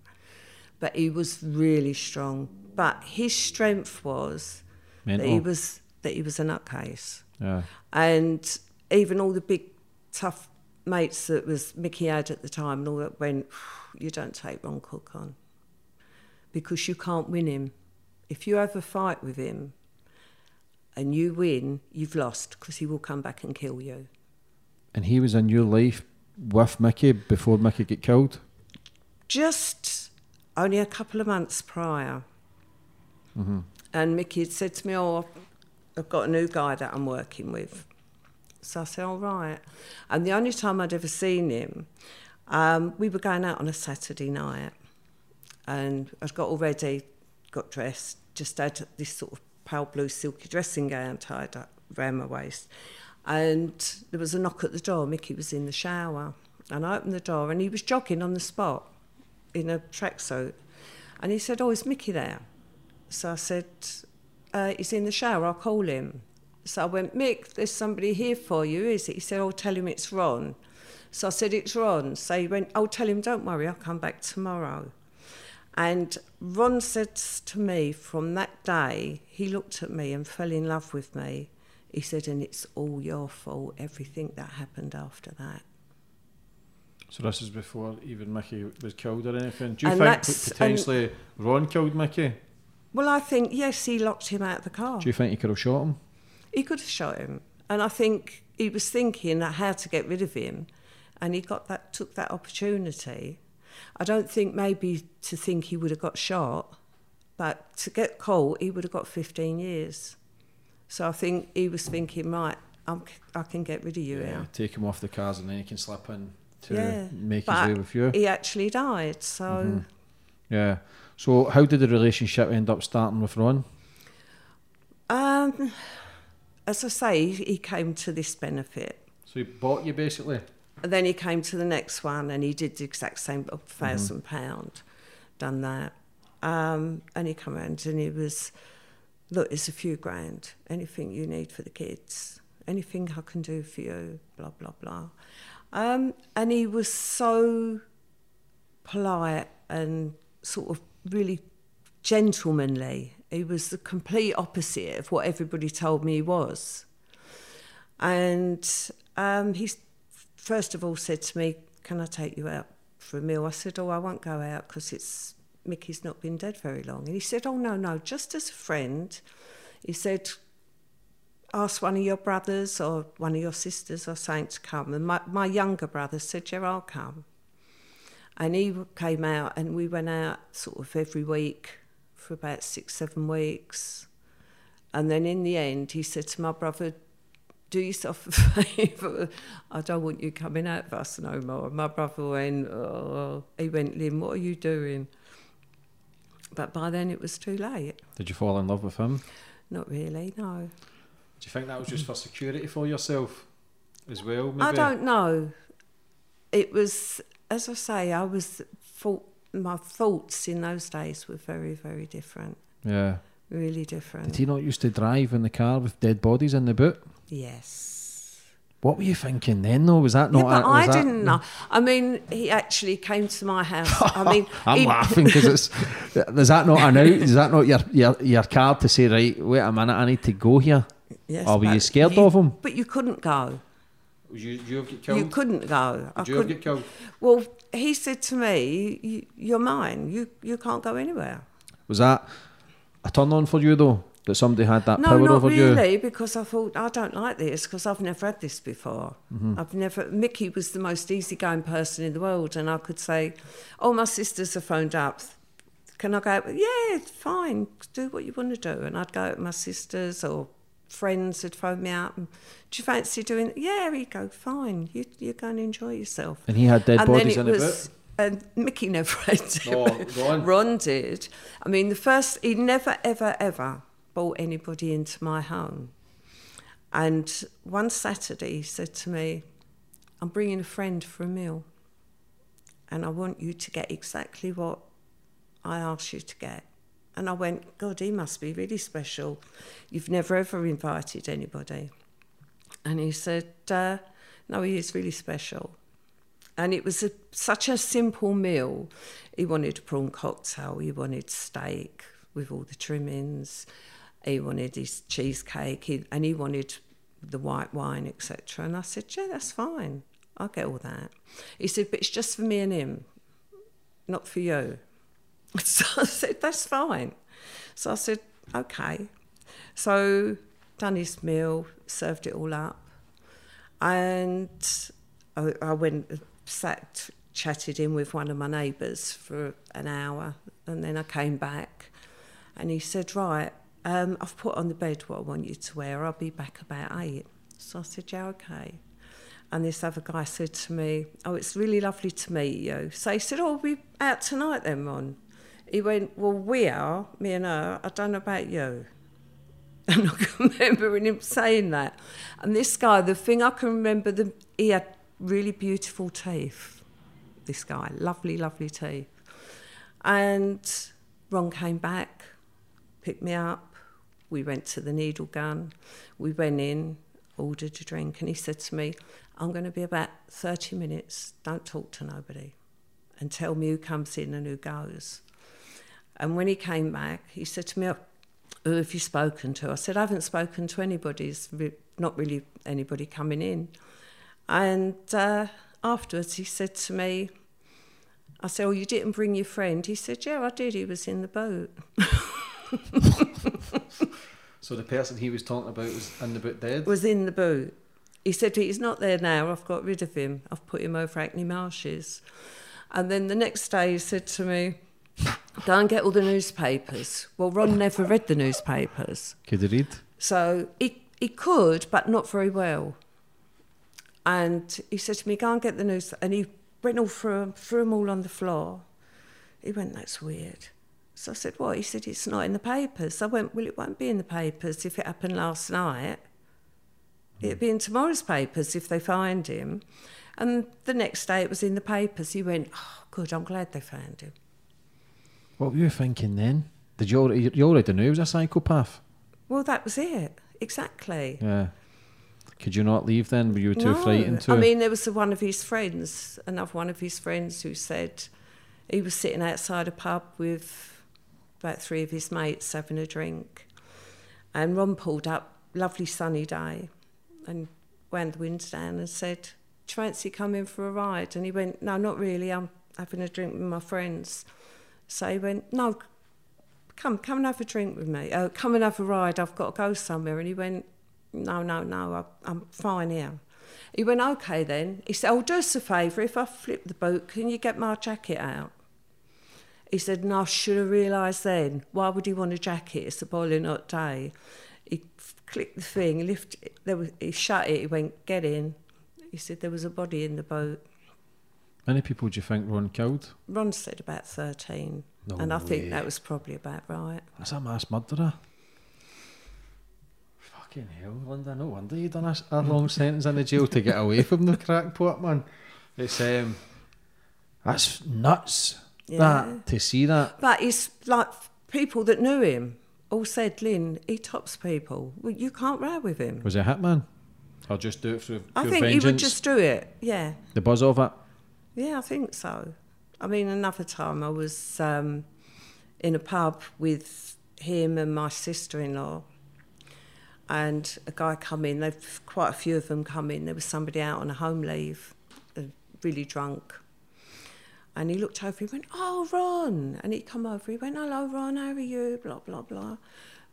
[SPEAKER 3] but he was really strong. But his strength was that he was that he was a nutcase,
[SPEAKER 2] Yeah.
[SPEAKER 3] and even all the big tough mates that was Mickey had at the time and all that went, you don't take Ron Cook on because you can't win him. If you have a fight with him and you win, you've lost because he will come back and kill you.
[SPEAKER 2] And he was in your life with Mickey before Mickey get killed.
[SPEAKER 3] Just only a couple of months prior. Mm-hmm. And Mickey had said to me, Oh, I've got a new guy that I'm working with. So I said, All right. And the only time I'd ever seen him, um, we were going out on a Saturday night. And I'd got all ready, got dressed, just had this sort of pale blue silky dressing gown tied up round my waist. And there was a knock at the door. Mickey was in the shower. And I opened the door and he was jogging on the spot in a tracksuit. And he said, Oh, is Mickey there? So I said, uh, He's in the shower, I'll call him. So I went, Mick, there's somebody here for you, is it? He said, Oh, tell him it's Ron. So I said, It's Ron. So he went, Oh, tell him, don't worry, I'll come back tomorrow. And Ron said to me from that day, he looked at me and fell in love with me. He said, And it's all your fault, everything that happened after that.
[SPEAKER 2] So this is before even Mickey was killed or anything. Do you
[SPEAKER 3] And
[SPEAKER 2] think potentially Ron killed Mickey?
[SPEAKER 3] Well, I think, yes, he locked him out of the car.
[SPEAKER 2] Do you think he could have shot him?
[SPEAKER 3] He could have shot him, and I think he was thinking that how to get rid of him, and he got that took that opportunity. I don't think maybe to think he would have got shot, but to get caught, he would have got 15 years. So I think he was thinking, right, I'm, I can get rid of you now.
[SPEAKER 2] Take him off the cars and then he can slip in to
[SPEAKER 3] yeah.
[SPEAKER 2] make his way with you.
[SPEAKER 3] He actually died, so
[SPEAKER 2] Mm-hmm. Yeah. So how did the relationship end up starting with Ron?
[SPEAKER 3] um, as I say, he, came to this benefit.
[SPEAKER 2] So he bought you basically.
[SPEAKER 3] And then he came to the next one and he did the exact same
[SPEAKER 2] Mm-hmm.
[SPEAKER 3] 1000 pound, done that. Um, and he come around and he was, look, it's a few grand. Anything you need for the kids, anything I can do for you, blah, blah, blah. Um, and he was so polite and sort of really gentlemanly. He was the complete opposite of what everybody told me he was. And um, he first of all said to me, "Can I take you out for a meal?" I said, "Oh, I won't go out because it's Mickey's not been dead very long." And he said, "Oh no, no, just as a friend." He said, "Ask one of your brothers or one of your sisters or something to come." And my, my younger brother said, "Yeah, I'll come." And he came out, and we went out sort of every week for about six, seven weeks. And then in the end, he said to my brother, Do yourself a [laughs] favour. I don't want you coming out with us no more. My brother went, Oh, he went, Lynn, what are you doing? But by then it was too late.
[SPEAKER 2] Did you fall in love with him?
[SPEAKER 3] Not really, no.
[SPEAKER 2] Do you think that was just for security for yourself as well? Maybe?
[SPEAKER 3] I don't know. It was, as I say, I was, thought, my thoughts in those days were very, very different.
[SPEAKER 2] Yeah.
[SPEAKER 3] Really different.
[SPEAKER 2] Did he not used to drive in the car with dead bodies in the boot?
[SPEAKER 3] Yes.
[SPEAKER 2] What were you thinking then, though? Was that not?
[SPEAKER 3] yeah, but
[SPEAKER 2] a-
[SPEAKER 3] I
[SPEAKER 2] that-
[SPEAKER 3] didn't know. I mean, he actually came to my house. [laughs] I mean,
[SPEAKER 2] I'm
[SPEAKER 3] he-
[SPEAKER 2] laughing because it's. Is that not an out? Is that not your, your your card to say right? Wait a minute, I need to go here.
[SPEAKER 3] Yes,
[SPEAKER 2] or were you scared
[SPEAKER 3] you-
[SPEAKER 2] of him?
[SPEAKER 3] But you couldn't go.
[SPEAKER 2] Would you, you have get
[SPEAKER 3] You couldn't go. I
[SPEAKER 2] Would you
[SPEAKER 3] couldn't.
[SPEAKER 2] get killed?
[SPEAKER 3] Well, he said to me, "You- "You're mine. You you can't go anywhere."
[SPEAKER 2] Was that a turn on for you though? That somebody had that
[SPEAKER 3] No,
[SPEAKER 2] power
[SPEAKER 3] not
[SPEAKER 2] over you?
[SPEAKER 3] really, because I thought I don't like this because I've never had this before.
[SPEAKER 2] Mm-hmm.
[SPEAKER 3] I've never. Mickey was the most easygoing person in the world, and I could say, "Oh, my sisters have phoned up. Can I go?" Yeah, fine. Do what you want to do, and I'd go with my sisters or friends had phoned me and, Do you fancy doing? Yeah, he'd go. Fine. You you go and enjoy yourself.
[SPEAKER 2] And he had dead
[SPEAKER 3] and
[SPEAKER 2] bodies in
[SPEAKER 3] it And Mickey never had.
[SPEAKER 2] Oh,
[SPEAKER 3] but. Ron did. I mean, the first, he never, ever, ever brought anybody into my home. And one Saturday, he said to me, I'm bringing a friend for a meal. And I want you to get exactly what I asked you to get. And I went, God, he must be really special. You've never ever invited anybody. And he said, uh, No, he is really special. And it was a, such a simple meal. He wanted a prawn cocktail, he wanted steak with all the trimmings, he wanted his cheesecake, he, and he wanted the white wine, etc. And I said, Yeah, that's fine. I'll get all that. He said, But it's just for me and him, not for you. [laughs] So I said, That's fine. So I said, Okay. So done his meal, served it all up. And I, I went, sat, chatted in with one of my neighbours for an hour. And then I came back and he said, Right, um, I've put on the bed what I want you to wear. I'll be back about eight. So I said, Yeah, okay. And this other guy said to me, Oh, it's really lovely to meet you. So he said, Oh, we'll be out tonight then, Mon. He went, Well, we are, me and her. I don't know about you. [laughs] And I can remember him saying that. And this guy, the thing I can remember, the, he had really beautiful teeth. This guy, lovely, lovely teeth. And Ron came back, picked me up. We went to the needle gun. We went in, ordered a drink, and he said to me, I'm going to be about 30 minutes. Don't talk to nobody and tell me who comes in and who goes. And when he came back, he said to me, "Oh, Who have you spoken to? I said, I haven't spoken to anybody. It's not really anybody coming in. And uh, afterwards, he said to me, I said, Oh, you didn't bring your friend? He said, Yeah, I did. He was in the boat. [laughs]
[SPEAKER 2] So the person he was talking about was in the boat dead.
[SPEAKER 3] was in the boot. He said, He's not there now. I've got rid of him. I've put him over Hackney Marshes. And then the next day, he said to me, Go and get all the newspapers. Well, Ron never read the newspapers.
[SPEAKER 2] Could he read?
[SPEAKER 3] So he, he could, but not very well. And he said to me, go and get the news. And he went all through threw them all on the floor. He went, that's weird. So I said, what? He said, it's not in the papers. I went, well, it won't be in the papers if it happened last night. It'd be in tomorrow's papers if they find him. And the next day it was in the papers. He went, oh, good, I'm glad they found him.
[SPEAKER 2] What were you thinking then? Did you already, you already knew he was a psychopath?
[SPEAKER 3] Well, that was it. Exactly.
[SPEAKER 2] Yeah. Could you not leave then? Were you too
[SPEAKER 3] No.
[SPEAKER 2] frightened to?
[SPEAKER 3] I mean, there was one of his friends, another one of his friends, who said he was sitting outside a pub with about three of his mates having a drink. And Ron pulled up, lovely sunny day, and wound the windows down and said, Do you fancy coming for a ride? And he went, No, not really. I'm having a drink with my friends. So he went, No, come, come and have a drink with me. Uh, come and have a ride. I've got to go somewhere. And he went, no, no, no, I, I'm fine here. He went, okay then. He said, oh, do us a favour. If I flip the boot, can you get my jacket out? He said, no, I should have realised then. Why would he want a jacket? It's a boiling hot day. He clicked the thing, lifted there was, he shut it, he went, get in. He said there was a body in the boat.
[SPEAKER 2] Many people do you think Ron killed?
[SPEAKER 3] Ron said about 13.
[SPEAKER 2] No
[SPEAKER 3] and I
[SPEAKER 2] way.
[SPEAKER 3] think that was probably about right.
[SPEAKER 2] That's a mass murderer. Fucking hell, Linda. No wonder you done a long [laughs] sentence in the jail to get away from the crackpot, man. It's um, that's nuts.
[SPEAKER 3] Yeah.
[SPEAKER 2] That to see that.
[SPEAKER 3] But it's like people that knew him all said, Lynn, he tops people. Well, you can't row with him.
[SPEAKER 2] Was he a hitman? Or just do it through
[SPEAKER 3] I think
[SPEAKER 2] vengeance?
[SPEAKER 3] he would just do it. Yeah.
[SPEAKER 2] the buzz of it.
[SPEAKER 3] Yeah, I think so. I mean, another time I was um, in a pub with him and my sister in law, and a guy come in. They've quite a few of them come in. There was somebody out on a home leave, really drunk. And he looked over, he went, Oh, Ron. And he come over, he went, Hello, Ron, how are you? Blah, blah, blah.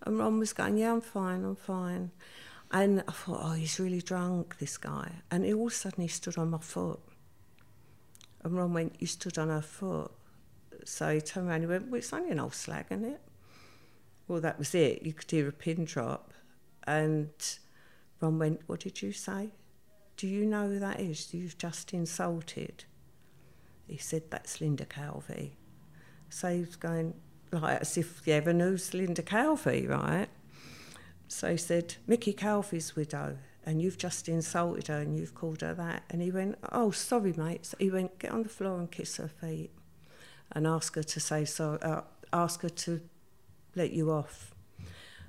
[SPEAKER 3] And Ron was going, Yeah, I'm fine, I'm fine. And I thought, Oh, he's really drunk, this guy. And he all of a sudden he stood on my foot. And Ron went, You stood on her foot. So he turned around and he went, Well, it's only an old slag, isn't it? Well, that was it. You could hear a pin drop. And Ron went, What did you say? Do you know who that is? You've just insulted. He said, That's Linda Calvey. So he was going, like, as if he ever knew Linda Calvey, right? So he said, Mickey Calvey's widow, and you've just insulted her and you've called her that. And he went, Oh, sorry, mate. So he went, Get on the floor and kiss her feet and ask her to say sorry, uh, ask her to let you off.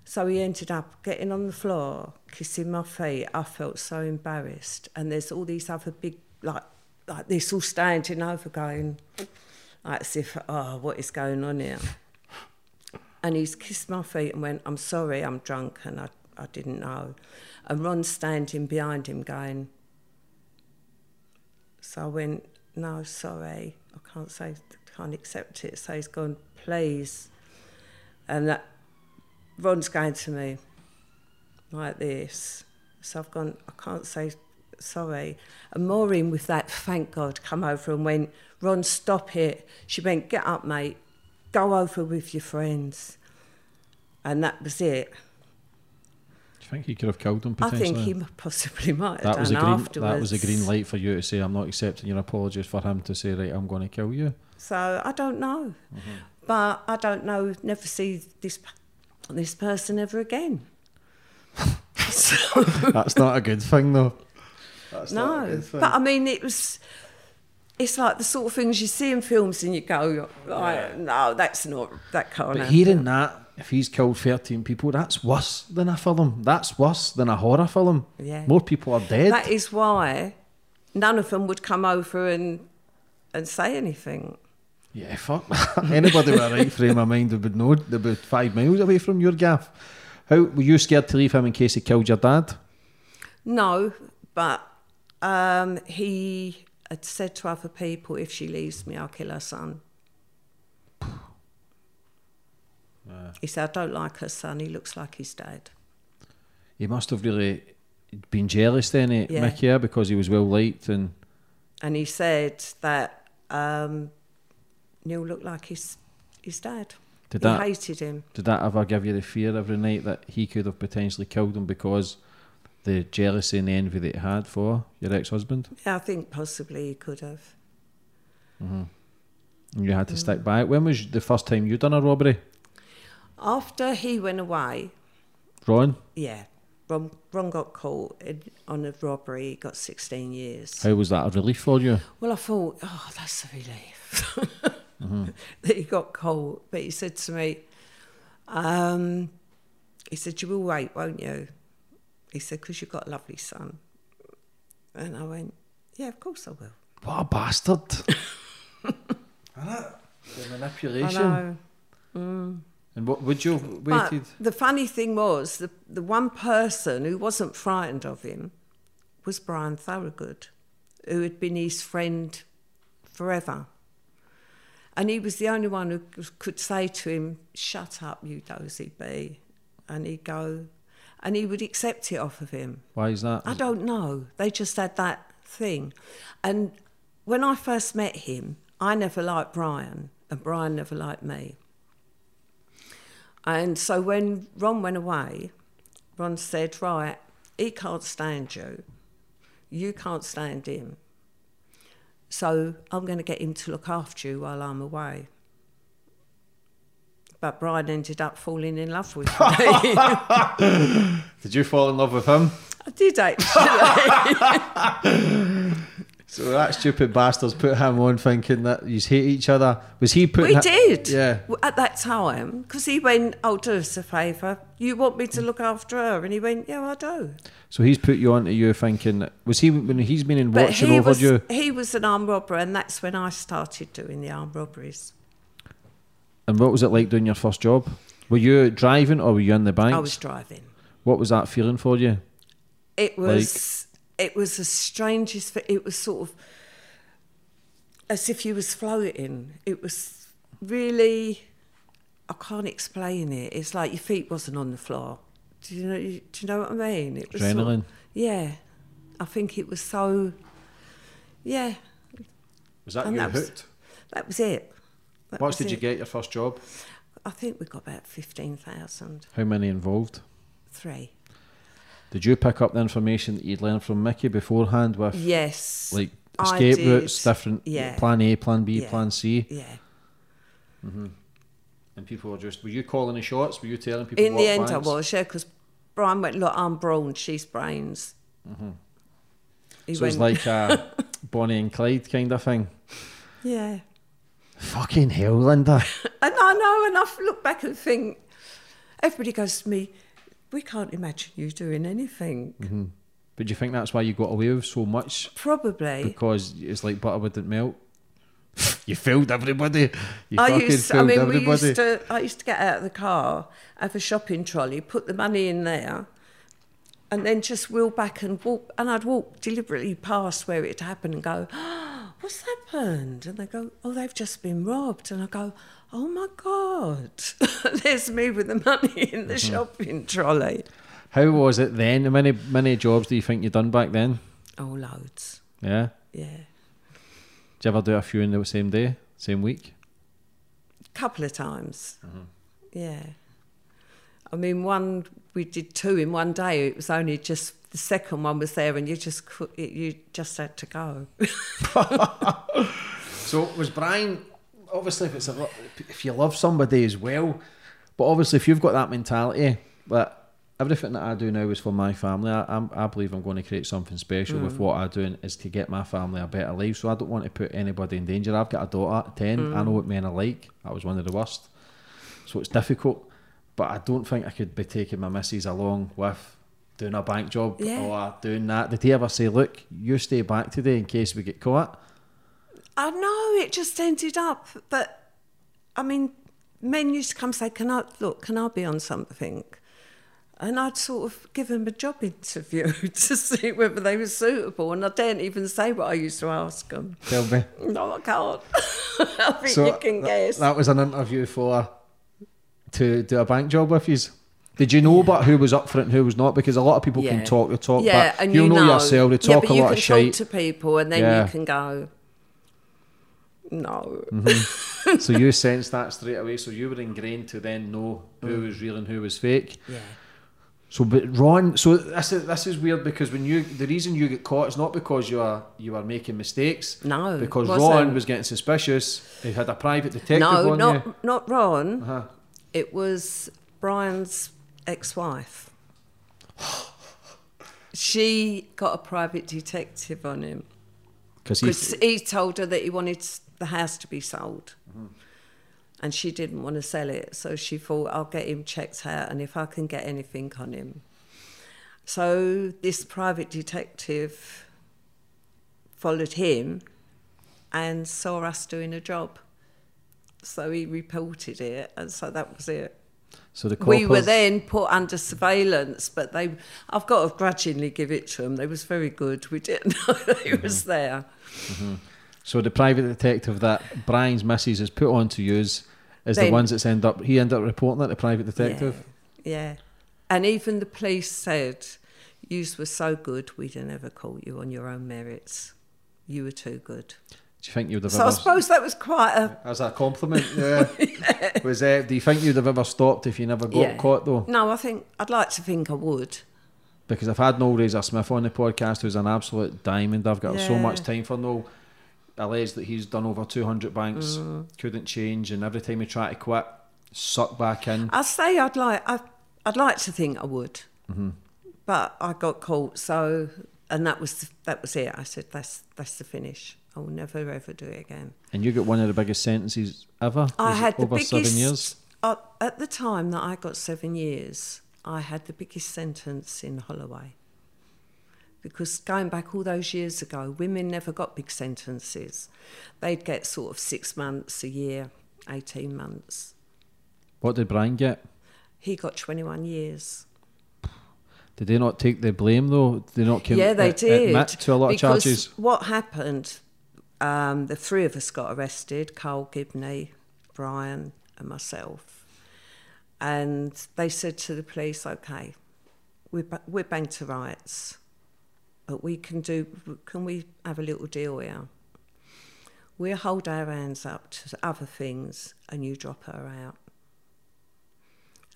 [SPEAKER 3] So he ended up getting on the floor, kissing my feet. I felt so embarrassed. And there's all these other big, like, like this, all standing over, going, like as if, oh, what is going on here? And he's kissed my feet and went, I'm sorry, I'm drunk and I, I didn't know. And Ron's standing behind him going, so I went, no, sorry, I can't say, can't accept it. So he's gone, please. And that, Ron's going to me like this. So I've gone, I can't say sorry. And Maureen, with that, thank God, come over and went, Ron, stop it. She went, get up, mate. Go over with your friends. And that was it.
[SPEAKER 2] Do you think he could have killed him
[SPEAKER 3] I think he possibly might have
[SPEAKER 2] that
[SPEAKER 3] done
[SPEAKER 2] was a green.
[SPEAKER 3] afterwards.
[SPEAKER 2] That was a green light for you to say, "I'm not accepting your apologies." For him to say, "Right, I'm going to kill you."
[SPEAKER 3] So I don't know.
[SPEAKER 2] Mm-hmm.
[SPEAKER 3] But I don't know, never see this this person ever again. so, [laughs] [laughs]
[SPEAKER 2] That's not a good thing, though. That's not a
[SPEAKER 3] no.
[SPEAKER 2] good thing.
[SPEAKER 3] But I mean, it was. It's like the sort of things you see in films and you go, like, no, that's not, that can't
[SPEAKER 2] But
[SPEAKER 3] happen.
[SPEAKER 2] hearing that, if he's killed 13 people, that's worse than a film. That's worse than a horror film.
[SPEAKER 3] Yeah.
[SPEAKER 2] More people are dead.
[SPEAKER 3] That is why none of them would come over and and say anything.
[SPEAKER 2] yeah, fuck. [laughs] Anybody with a right frame of mind would know they're about five miles away from your gaff. How were you scared to leave him in case he killed your dad?
[SPEAKER 3] No, but um, he had said to other people, if she leaves me, I'll kill her son. He said, I don't like her son. He looks like his dad.
[SPEAKER 2] He must have really been jealous then, eh,
[SPEAKER 3] Yeah.
[SPEAKER 2] Mickey, yeah, because he was well liked and
[SPEAKER 3] And he said that um, Neil looked like his his dad.
[SPEAKER 2] Did
[SPEAKER 3] he
[SPEAKER 2] that-
[SPEAKER 3] hated him.
[SPEAKER 2] Did that ever give you the fear every night that he could have potentially killed him because the jealousy and the envy that he had for your ex-husband,
[SPEAKER 3] Yeah, I think possibly he could have.
[SPEAKER 2] and you had to stick by it. When was the first time you done a robbery,
[SPEAKER 3] After he went away,
[SPEAKER 2] Ron?
[SPEAKER 3] yeah, Ron, Ron got caught in, on a robbery. He got 16 years.
[SPEAKER 2] How was that a relief for you?
[SPEAKER 3] Well, I thought, oh, that's a relief [laughs] that he got caught. But he said to me, um, he said, you will wait, won't you? He said, because you've got a lovely son. And I went, yeah, of course I will.
[SPEAKER 2] What a bastard! [laughs] [laughs] the
[SPEAKER 3] I
[SPEAKER 2] manipulation.
[SPEAKER 3] know.
[SPEAKER 2] And what would you have
[SPEAKER 3] But
[SPEAKER 2] waited?
[SPEAKER 3] the funny thing was, the, the one person who wasn't frightened of him was Brian Thorogood, who had been his friend forever. And he was the only one who could say to him, Shut up, you dozy bee. And he'd go, and he would accept it off of him.
[SPEAKER 2] Why is that?
[SPEAKER 3] I don't know. They just had that thing. And when I first met him, I never liked Brian, and Brian never liked me. And so when Ron went away, Ron said, Right, he can't stand you. You can't stand him. So I'm going to get him to look after you while I'm away. But Brian ended up falling in love with me. [laughs]
[SPEAKER 2] Did you fall in love with him?
[SPEAKER 3] I did actually. [laughs]
[SPEAKER 2] So that stupid bastards put him on thinking that you hate each other. Was he put?
[SPEAKER 3] We did.
[SPEAKER 2] Yeah.
[SPEAKER 3] At that time, because he went, "Oh, do us a favour. You want me to look after her?" And he went, "Yeah, I do."
[SPEAKER 2] So he's put you onto you thinking. Was he when he's been in
[SPEAKER 3] But
[SPEAKER 2] watching
[SPEAKER 3] he
[SPEAKER 2] over
[SPEAKER 3] was
[SPEAKER 2] you?
[SPEAKER 3] he was an armed robber, and that's when I started doing the armed robberies.
[SPEAKER 2] And what was it like doing your first job? Were you driving or were you in the bank?
[SPEAKER 3] I was driving.
[SPEAKER 2] What was that feeling for you?
[SPEAKER 3] It was it was the strangest. fe- It was sort of as if you was floating. It was really. I can't explain it. It's like your feet wasn't on the floor. Do you know? Do you know what I mean? It was sort of-
[SPEAKER 2] Adrenaline.
[SPEAKER 3] yeah, I think it was so. Yeah,
[SPEAKER 2] Was that
[SPEAKER 3] And
[SPEAKER 2] you
[SPEAKER 3] that was- that was it. That
[SPEAKER 2] What
[SPEAKER 3] was
[SPEAKER 2] did you get your first job?
[SPEAKER 3] I think we got about fifteen thousand.
[SPEAKER 2] How many involved?
[SPEAKER 3] Three.
[SPEAKER 2] Did you pick up the information that you'd learned from Mickey beforehand with
[SPEAKER 3] Yes.
[SPEAKER 2] like escape routes, different
[SPEAKER 3] Yeah.
[SPEAKER 2] plan A, plan B,
[SPEAKER 3] Yeah.
[SPEAKER 2] plan C,
[SPEAKER 3] Yeah.
[SPEAKER 2] and people were just were you calling the shots? Were you telling people?
[SPEAKER 3] In
[SPEAKER 2] what
[SPEAKER 3] the end,
[SPEAKER 2] plans?
[SPEAKER 3] I was, yeah, because Brian went, Look, I'm brawn, she's brains.
[SPEAKER 2] Mm-hmm. So it's like a [laughs] Bonnie and Clyde kind of thing.
[SPEAKER 3] Yeah.
[SPEAKER 2] Fucking hell, Linda. [laughs]
[SPEAKER 3] And I know, and I look back and think, everybody goes to me, We can't imagine you doing anything. Mm-hmm.
[SPEAKER 2] but do you think that's why you got away with so much?
[SPEAKER 3] Probably.
[SPEAKER 2] Because it's like butter wouldn't melt. [laughs] you fooled everybody. You
[SPEAKER 3] I
[SPEAKER 2] fucking
[SPEAKER 3] used, I mean,
[SPEAKER 2] everybody.
[SPEAKER 3] we used to. I used to get out of the car, have a shopping trolley, put the money in there, and then just wheel back and walk. And I'd walk deliberately past where it happened and go, oh, [gasps] "What's happened?" And they go, "Oh, they've just been robbed." And I go, "Oh my god!" [laughs] There's me with the money in the
[SPEAKER 2] Mm-hmm.
[SPEAKER 3] shopping trolley.
[SPEAKER 2] How was it then? How many many jobs do you think you done back then?
[SPEAKER 3] Oh, loads.
[SPEAKER 2] Yeah.
[SPEAKER 3] Yeah,
[SPEAKER 2] Did you ever do a few in the same day, same week?
[SPEAKER 3] couple of times.
[SPEAKER 2] Mm-hmm.
[SPEAKER 3] Yeah. I mean, one we did two in one day. It was only just the second one was there, and you just it, you just had to go. [laughs] [laughs]
[SPEAKER 2] So was Brian? Obviously, if it's a, if you love somebody as well, but obviously if you've got that mentality that everything that I do now is for my family, I, I'm, I believe I'm going to create something special with mm. what I do and is to get my family a better life. So I don't want to put anybody in danger. I've got a daughter at ten. I mm. know what men are like. I was one of the worst, so it's difficult. But I don't think I could be taking my missus along with doing a bank job
[SPEAKER 3] Yeah.
[SPEAKER 2] or doing that. Did he ever say, "Look, you stay back today in case we get caught"?
[SPEAKER 3] I know it just ended up, but I mean, men used to come and say, "Can I look? Can I be on something?" And I'd sort of give them a job interview [laughs] to see whether they were suitable, and I daren't even say what I used to ask them.
[SPEAKER 2] Tell me.
[SPEAKER 3] No, I can't. [laughs] I think you can
[SPEAKER 2] tha-
[SPEAKER 3] guess.
[SPEAKER 2] That was an interview for to do a bank job with you. Did you know about who was up for it and who was not? Because a lot of people
[SPEAKER 3] Yeah.
[SPEAKER 2] can talk the talk,
[SPEAKER 3] yeah,
[SPEAKER 2] but
[SPEAKER 3] and
[SPEAKER 2] you
[SPEAKER 3] you
[SPEAKER 2] know, yourself. They
[SPEAKER 3] yeah,
[SPEAKER 2] talk
[SPEAKER 3] but
[SPEAKER 2] a
[SPEAKER 3] you
[SPEAKER 2] lot
[SPEAKER 3] can
[SPEAKER 2] of shite.
[SPEAKER 3] to people, and then
[SPEAKER 2] Yeah.
[SPEAKER 3] you can go, no. [laughs]
[SPEAKER 2] so you sensed that straight away. So you were ingrained to then know who was real and who was fake.
[SPEAKER 3] Yeah.
[SPEAKER 2] So, but Ron, so this is this is weird because when you the reason you get caught is not because you are you are making mistakes.
[SPEAKER 3] No,
[SPEAKER 2] because
[SPEAKER 3] wasn't.
[SPEAKER 2] Ron was getting suspicious. He had a private detective
[SPEAKER 3] No,
[SPEAKER 2] on
[SPEAKER 3] not
[SPEAKER 2] you.
[SPEAKER 3] not Ron.
[SPEAKER 2] Uh-huh.
[SPEAKER 3] It was Brian's ex-wife. [gasps] she got a private detective on him
[SPEAKER 2] Because he
[SPEAKER 3] told her that he wanted the house to be sold. Mm-hmm. And she didn't want to sell it, so she thought, I'll get him checked out, and if I can get anything on him. So this private detective followed him and saw us doing a job. So he reported it, and so that was it.
[SPEAKER 2] so the
[SPEAKER 3] We were then put under surveillance, but they, I've got to grudgingly give it to them. They was very good. We didn't [laughs] know he mm-hmm. was there. Mm-hmm.
[SPEAKER 2] So the private detective that Brian's missus has put on to use is the ones that's end up he ended up reporting it to private detective.
[SPEAKER 3] Yeah, yeah. And even the police said, "Yous were so good, we didn't ever call you on your own merits. You were too good."
[SPEAKER 2] Do you think you'd have
[SPEAKER 3] So I suppose that was quite a
[SPEAKER 2] as a compliment? [laughs] Yeah. Was uh, do you think you'd have ever stopped if you never got
[SPEAKER 3] yeah.
[SPEAKER 2] caught though?
[SPEAKER 3] No, I think I'd like to think I would.
[SPEAKER 2] Because I've had Noel Razor Smith on the podcast, who's an absolute diamond. I've got so much time for Noel. Alleged that he's done over 200 banks,
[SPEAKER 3] Mm.
[SPEAKER 2] couldn't change, and every time he tried to quit, sucked back in.
[SPEAKER 3] I say I'd like I, I'd like to think I would,
[SPEAKER 2] Mm-hmm.
[SPEAKER 3] but I got caught. So and that was that was it. I said that's that's the finish. I will never ever do it again.
[SPEAKER 2] And you got one of the biggest sentences ever.
[SPEAKER 3] I
[SPEAKER 2] Was it
[SPEAKER 3] had the
[SPEAKER 2] over
[SPEAKER 3] biggest
[SPEAKER 2] seven years.
[SPEAKER 3] Uh, at the time that I got seven years. I had the biggest sentence in Holloway. Because going back all those years ago, women never got big sentences. They'd get sort of six months, a year, 18 months.
[SPEAKER 2] What did Brian get?
[SPEAKER 3] He got 21 years.
[SPEAKER 2] Did they not take the blame though? Did they not com-
[SPEAKER 3] yeah, they
[SPEAKER 2] a-
[SPEAKER 3] did.
[SPEAKER 2] to a lot
[SPEAKER 3] because
[SPEAKER 2] of charges?
[SPEAKER 3] What happened? Um, the three of us got arrested: Carl Gibney, Brian, and myself. And they said to the police, "Okay, we're ba- we're bang to rights, but we can do. Can we have a little deal here? We'll hold our hands up to other things, and you drop her out."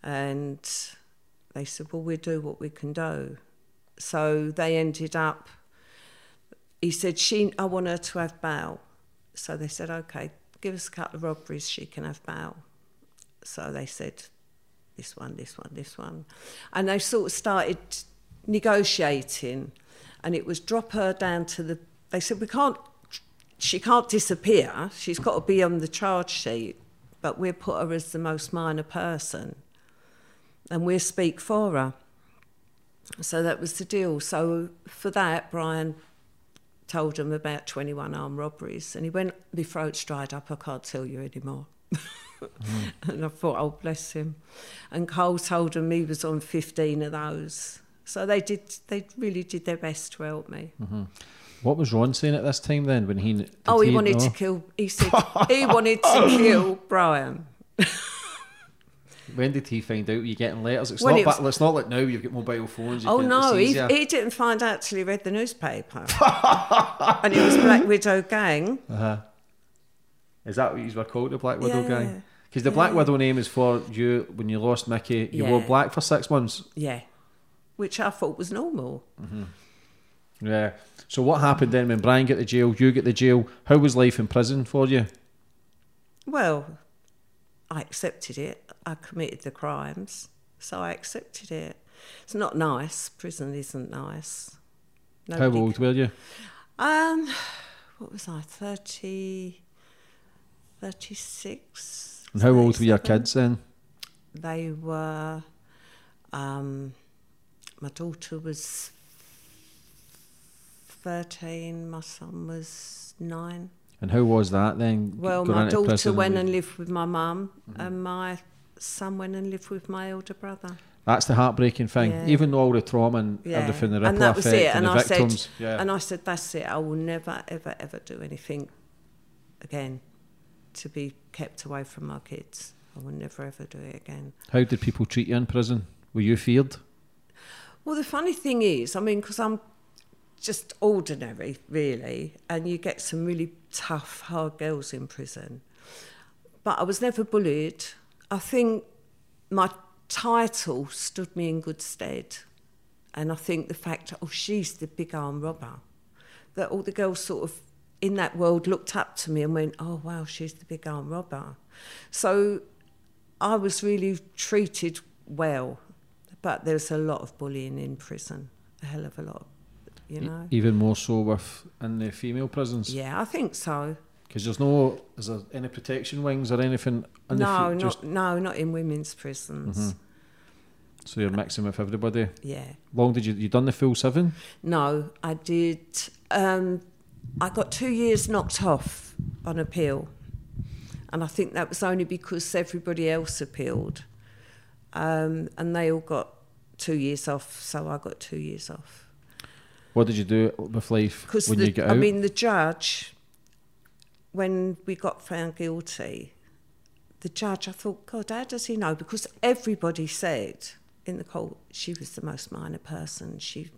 [SPEAKER 3] And they said, "Well, we'll do what we can do." So they ended up. He said, "She, I want her to have bail." So they said, "Okay, give us a couple of robberies. She can have bail." So they said, "This one, this one, this one," and they sort of started negotiating, and it was drop her down to the. They said, "We can't. She can't disappear. She's got to be on the charge sheet, but we'll put her as the most minor person." and we'll speak for her. So that was the deal. So for that, Brian told him about 21 armed robberies, and he went, My throat's dried up, I can't tell you anymore. Mm. [laughs] and I thought, Oh, bless him. And Cole told him he was on 15 of those. So they did. They really did their best to help me.
[SPEAKER 2] What was Ron saying at this time then when he?
[SPEAKER 3] oh, he, wanted
[SPEAKER 2] know?
[SPEAKER 3] to kill. He said he [laughs] wanted to kill Brian.
[SPEAKER 2] When did he find out you're getting letters? It's
[SPEAKER 3] When
[SPEAKER 2] not.
[SPEAKER 3] it was-
[SPEAKER 2] it's not like now you've got mobile phones. You
[SPEAKER 3] Oh
[SPEAKER 2] can,
[SPEAKER 3] no, he, he didn't find out till he read the newspaper. [laughs] and it was Black Widow Gang. Uh-huh.
[SPEAKER 2] Is that what you were called, the Black Widow
[SPEAKER 3] Yeah,
[SPEAKER 2] gang? Because the Black Widow name is for you when you lost Mickey. You wore black for six months.
[SPEAKER 3] Yeah. Which I thought was normal.
[SPEAKER 2] Yeah. So what happened then when Brian got to jail? You get to jail. How was life in prison for you?
[SPEAKER 3] Well, I accepted it. I committed the crimes, so I accepted it. It's not nice. Prison isn't nice.
[SPEAKER 2] How
[SPEAKER 3] Nobody-
[SPEAKER 2] old were you?
[SPEAKER 3] Um, what was I? 30, 36.
[SPEAKER 2] And how old were your kids then?
[SPEAKER 3] They were. Um, my daughter was 13, my son was nine.
[SPEAKER 2] And how was that then?
[SPEAKER 3] Well, my daughter went and lived with my mum, mm-hmm. and my son went and lived with my older brother.
[SPEAKER 2] That's the heartbreaking thing.
[SPEAKER 3] Yeah.
[SPEAKER 2] Even though all the trauma and
[SPEAKER 3] Yeah.
[SPEAKER 2] everything, the ripple
[SPEAKER 3] and that was
[SPEAKER 2] effect
[SPEAKER 3] it.
[SPEAKER 2] and,
[SPEAKER 3] And,
[SPEAKER 2] the
[SPEAKER 3] I
[SPEAKER 2] victims.
[SPEAKER 3] said,
[SPEAKER 2] yeah.
[SPEAKER 3] and I said, that's it. I will never, ever, ever do anything again to be kept away from my kids. I will never, ever do it again.
[SPEAKER 2] How did people treat you in prison? Were you feared?
[SPEAKER 3] Well, the funny thing is, I mean, because I'm just ordinary, really, and you get some really tough, hard girls in prison. But I was never bullied. I think my title stood me in good stead. And I think the fact, oh, she's the big arm robber, that all the girls sort of in that world looked up to me and went, oh, wow, she's the big arm robber. So I was really treated well, but there's a lot of bullying in prison, a hell of a lot, you know.
[SPEAKER 2] Even more so with in the female prisons.
[SPEAKER 3] Yeah, I think so.
[SPEAKER 2] Because there's no, is there any protection wings or anything? In
[SPEAKER 3] No,
[SPEAKER 2] fe-
[SPEAKER 3] not
[SPEAKER 2] just,
[SPEAKER 3] no, not in women's prisons.
[SPEAKER 2] so you're mixing with everybody.
[SPEAKER 3] Yeah.
[SPEAKER 2] Long did you you done the full seven?
[SPEAKER 3] No, I did. Um, I got two years knocked off on appeal, and I think that was only because everybody else appealed, um, and they all got two years off. So I got two years off
[SPEAKER 2] What did you do with life when you get out?
[SPEAKER 3] I mean the judge, when we got found guilty, the judge I thought, God, how does he know? Because everybody said in the court she was the most minor person. She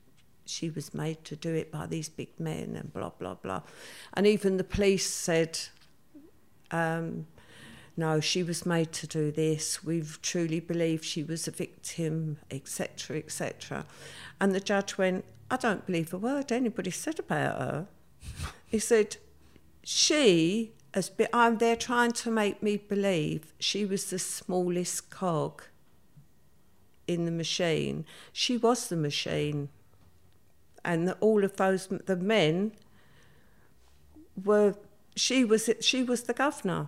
[SPEAKER 3] she was made to do it by these big men and blah blah blah, and even the police said. Um, no, she was made to do this. We truly believe she was a victim, etc., etc. And the judge went, I don't believe a word anybody said about her. he said, she has been, I'm there trying to make me believe she was the smallest cog in the machine. She was the machine. And the, all of those, the men were, she was, she was the governor.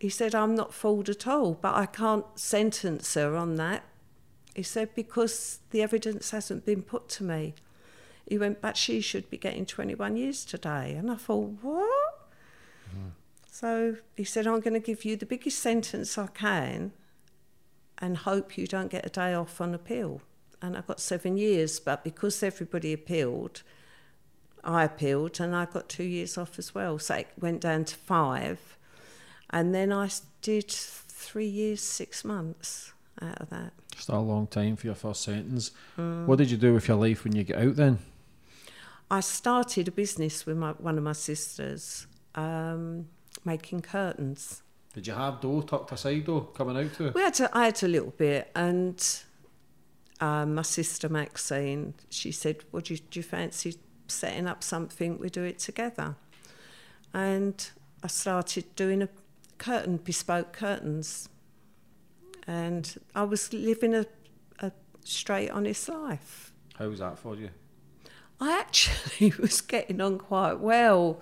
[SPEAKER 3] He said, I'm not fooled at all, but I can't sentence her on that. He said, because the evidence hasn't been put to me. He went, but she should be getting 21 years today. And I thought, what? Hmm. So he said, I'm going to give you the biggest sentence I can and hope you don't get a day off on appeal. And I got seven years, but because everybody appealed, I appealed and I got two years off as well. So it went down to five. And then I did three years, six months out of that.
[SPEAKER 2] Just a long time for your first sentence.
[SPEAKER 3] Mm.
[SPEAKER 2] What did you do with your life when you get out then?
[SPEAKER 3] I started a business with my, one of my sisters, um, making curtains.
[SPEAKER 2] Did you have dough tucked aside though, coming out to? it?
[SPEAKER 3] We had a, I had a little bit, and um, my sister Maxine, she said, "Would you do you fancy setting up something? We do it together." And I started doing a curtain, bespoke curtains, and I was living a, a straight, honest life.
[SPEAKER 2] How was that for you?
[SPEAKER 3] I actually [laughs] was getting on quite well.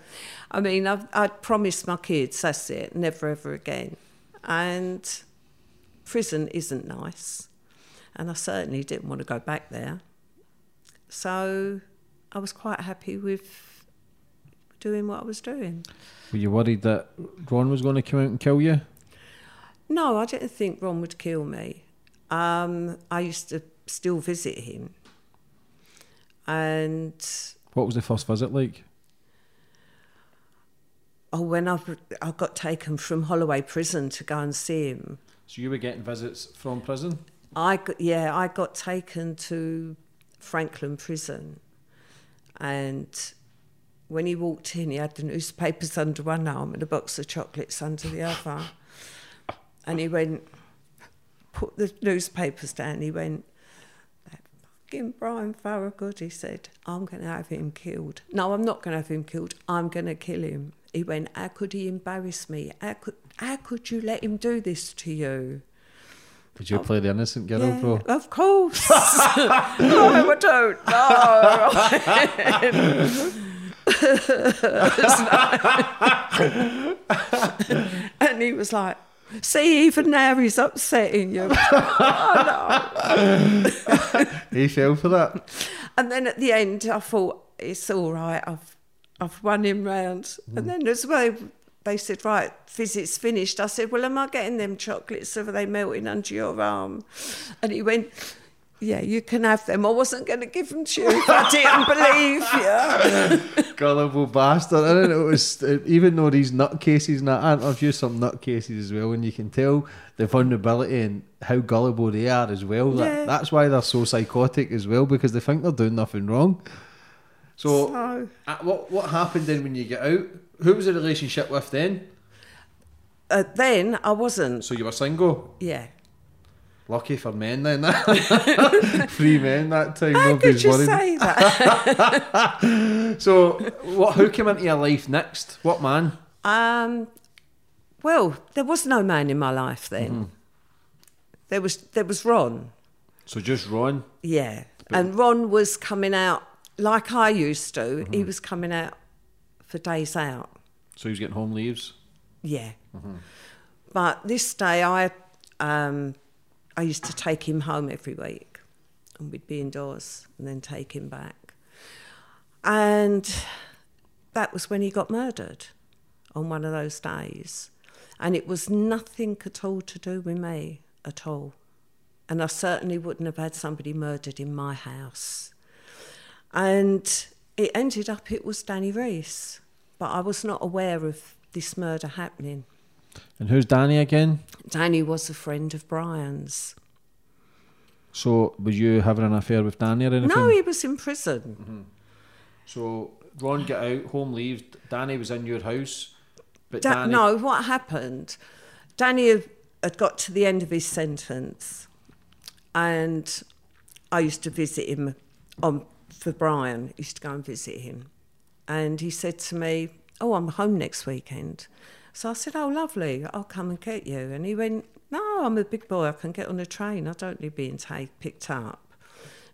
[SPEAKER 3] I mean, I've, I'd promised my kids, that's it, never ever again. And prison isn't nice. And I certainly didn't want to go back there. So I was quite happy with doing what I was doing.
[SPEAKER 2] Were you worried that Ron was going to come out and kill you?
[SPEAKER 3] No, I didn't think Ron would kill me. Um, I used to still visit him. And
[SPEAKER 2] What was the first visit like?
[SPEAKER 3] oh, when I, I got taken from Holloway Prison to go and see him,
[SPEAKER 2] So you were getting visits from prison?
[SPEAKER 3] I got, yeah, I got taken to Frankland Prison, and when he walked in, he had the newspapers under one arm and a box of chocolates under the other, and he went, put the newspapers down. He went, that fucking Brian Thorogood. He said, I'm going to have him killed. No, I'm not going to have him killed. I'm going to kill him. He went, how could he embarrass me? How could, how could you let him do this to you?
[SPEAKER 2] Did you play the innocent girl,
[SPEAKER 3] Yeah,
[SPEAKER 2] bro?
[SPEAKER 3] Of course. [laughs] no, I don't. No. [laughs] [laughs] [laughs] and he was like, see, even now he's upsetting you. [laughs]
[SPEAKER 2] Oh, [laughs] he fell for that.
[SPEAKER 3] And then at the end, I thought, it's all right. I've, I've won him round. And mm. then as well, they said, right, visit's finished. I said, well, am I getting them chocolates? Are they melting under your arm? And he went, yeah, you can have them. I wasn't going to give them to you if I didn't believe you. [laughs]
[SPEAKER 2] Gullible bastard. I don't know. It was, even though these nutcases and that, I interviewed some nutcases as well, and you can tell the vulnerability and how gullible they are as well. That,
[SPEAKER 3] Yeah.
[SPEAKER 2] that's why they're so psychotic as well, because they think they're doing nothing wrong. So,
[SPEAKER 3] So-
[SPEAKER 2] uh, what what happened then when you get out? Who was the relationship with then?
[SPEAKER 3] Uh, then I wasn't.
[SPEAKER 2] So you were single.
[SPEAKER 3] Yeah.
[SPEAKER 2] Lucky for men then. [laughs] Free men that time.
[SPEAKER 3] How
[SPEAKER 2] Nobody's
[SPEAKER 3] could you
[SPEAKER 2] worried.
[SPEAKER 3] say that? [laughs]
[SPEAKER 2] So, what? Who came into your life next? What man?
[SPEAKER 3] um, well, there was no man in my life then.
[SPEAKER 2] Mm-hmm.
[SPEAKER 3] There was there was Ron.
[SPEAKER 2] So just Ron.
[SPEAKER 3] Yeah. And Ron was coming out like I used to. He was coming out for days out.
[SPEAKER 2] So he was getting home leaves.
[SPEAKER 3] Yeah. But this day, I um, I used to take him home every week, and we'd be indoors and then take him back. And that was when he got murdered on one of those days, and it was nothing at all to do with me at all. And I certainly wouldn't have had somebody murdered in my house. And it ended up it was Danny Reece, but I was not aware of this murder happening.
[SPEAKER 2] And who's Danny again?
[SPEAKER 3] Danny was a friend of Brian's.
[SPEAKER 2] So were you having an affair with Danny or anything?
[SPEAKER 3] No, he was in prison. Mm-hmm.
[SPEAKER 2] So Ron get out, home leaves. Danny was in your house, but
[SPEAKER 3] Da-
[SPEAKER 2] Danny.
[SPEAKER 3] No, what happened? Danny had, had got to the end of his sentence, and I used to visit him on for Brian. I Used to go and visit him, and he said to me, "Oh, I'm home next weekend." So I said, "Oh, lovely. I'll come and get you." And he went, "No, I'm a big boy. I can get on a train. I don't need being take, picked up."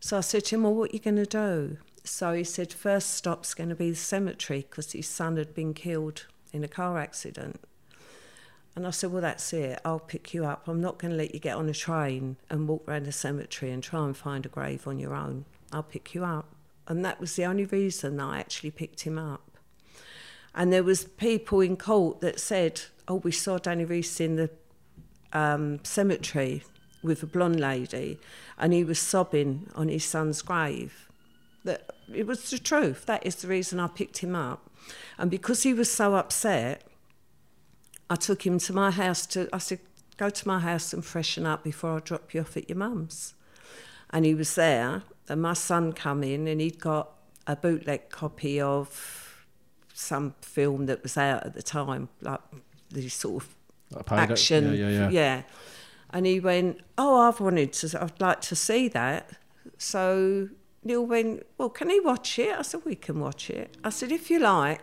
[SPEAKER 3] So I said to him, Well, what are you going to do? So he said, First stop's going to be the cemetery because his son had been killed in a car accident. And I said, Well, that's it. I'll pick you up. I'm not going to let you get on a train and walk around the cemetery and try and find a grave on your own. I'll pick you up. And that was the only reason I actually picked him up. And there was people in court that said, "Oh, we saw Danny Reece in the um, cemetery with a blonde lady, and he was sobbing on his son's grave." That it was the truth. That is the reason I picked him up, and because he was so upset, I took him to my house. To I said, "Go to my house and freshen up before I drop you off at your mum's." And he was there, and my son come in, and he'd got a bootleg copy of some film that was out at the time, like the sort of
[SPEAKER 2] pirate.
[SPEAKER 3] action.
[SPEAKER 2] Yeah, yeah, yeah.
[SPEAKER 3] And he went, "Oh, I've wanted to. I'd like to see that." So Neil went, "Well, can he watch it?" I said, "We can watch it." I said, "If you like."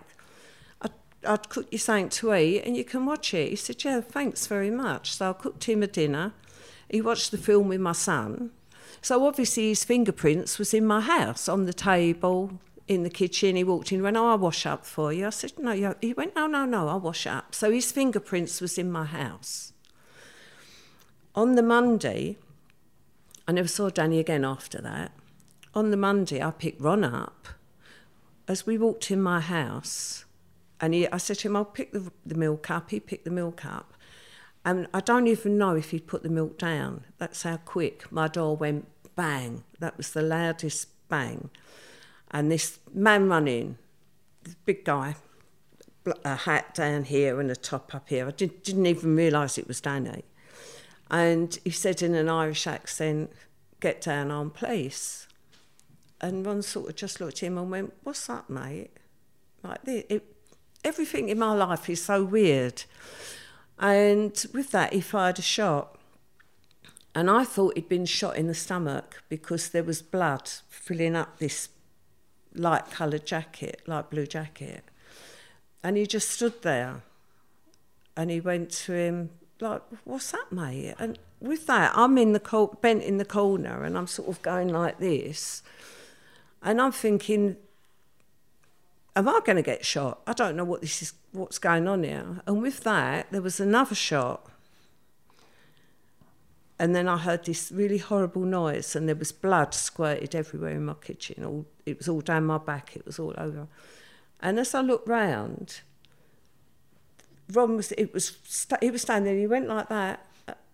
[SPEAKER 3] I'd, I'd cook you something to eat and you can watch it. He said, Yeah, thanks very much. So I cooked him a dinner. He watched the film with my son. So obviously his fingerprints was in my house on the table, in the kitchen. He walked in and went, Oh, I'll wash up for you. I said, No, he went, No, no, no, I'll wash up. So his fingerprints was in my house. On the Monday, I never saw Danny again after that. On the Monday, I picked Ron up. As we walked in my house, and he, I said to him, I'll pick the, the milk up. He picked the milk up. And I don't even know if he'd put the milk down. That's how quick my door went bang. That was the loudest bang. And this man running, this big guy, a hat down here and a top up here. I did, didn't even realise it was Danny. And he said in an Irish accent, Get down on place. And Ron sort of just looked at him and went, What's up, mate? Like, this, it, everything in my life is so weird. And with that, he fired a shot. And I thought he'd been shot in the stomach because there was blood filling up this light coloured jacket, light blue jacket. And he just stood there. And he went to him, like, what's that, mate? And with that, I'm in the bent in the corner and I'm sort of going like this. And I'm thinking, am I going to get shot? I don't know what this is, what's going on here. And with that, there was another shot. And then I heard this really horrible noise, and there was blood squirted everywhere in my kitchen. All it was all down my back. It was all over. And as I looked round, Ron was it was he was standing. there, He went like that,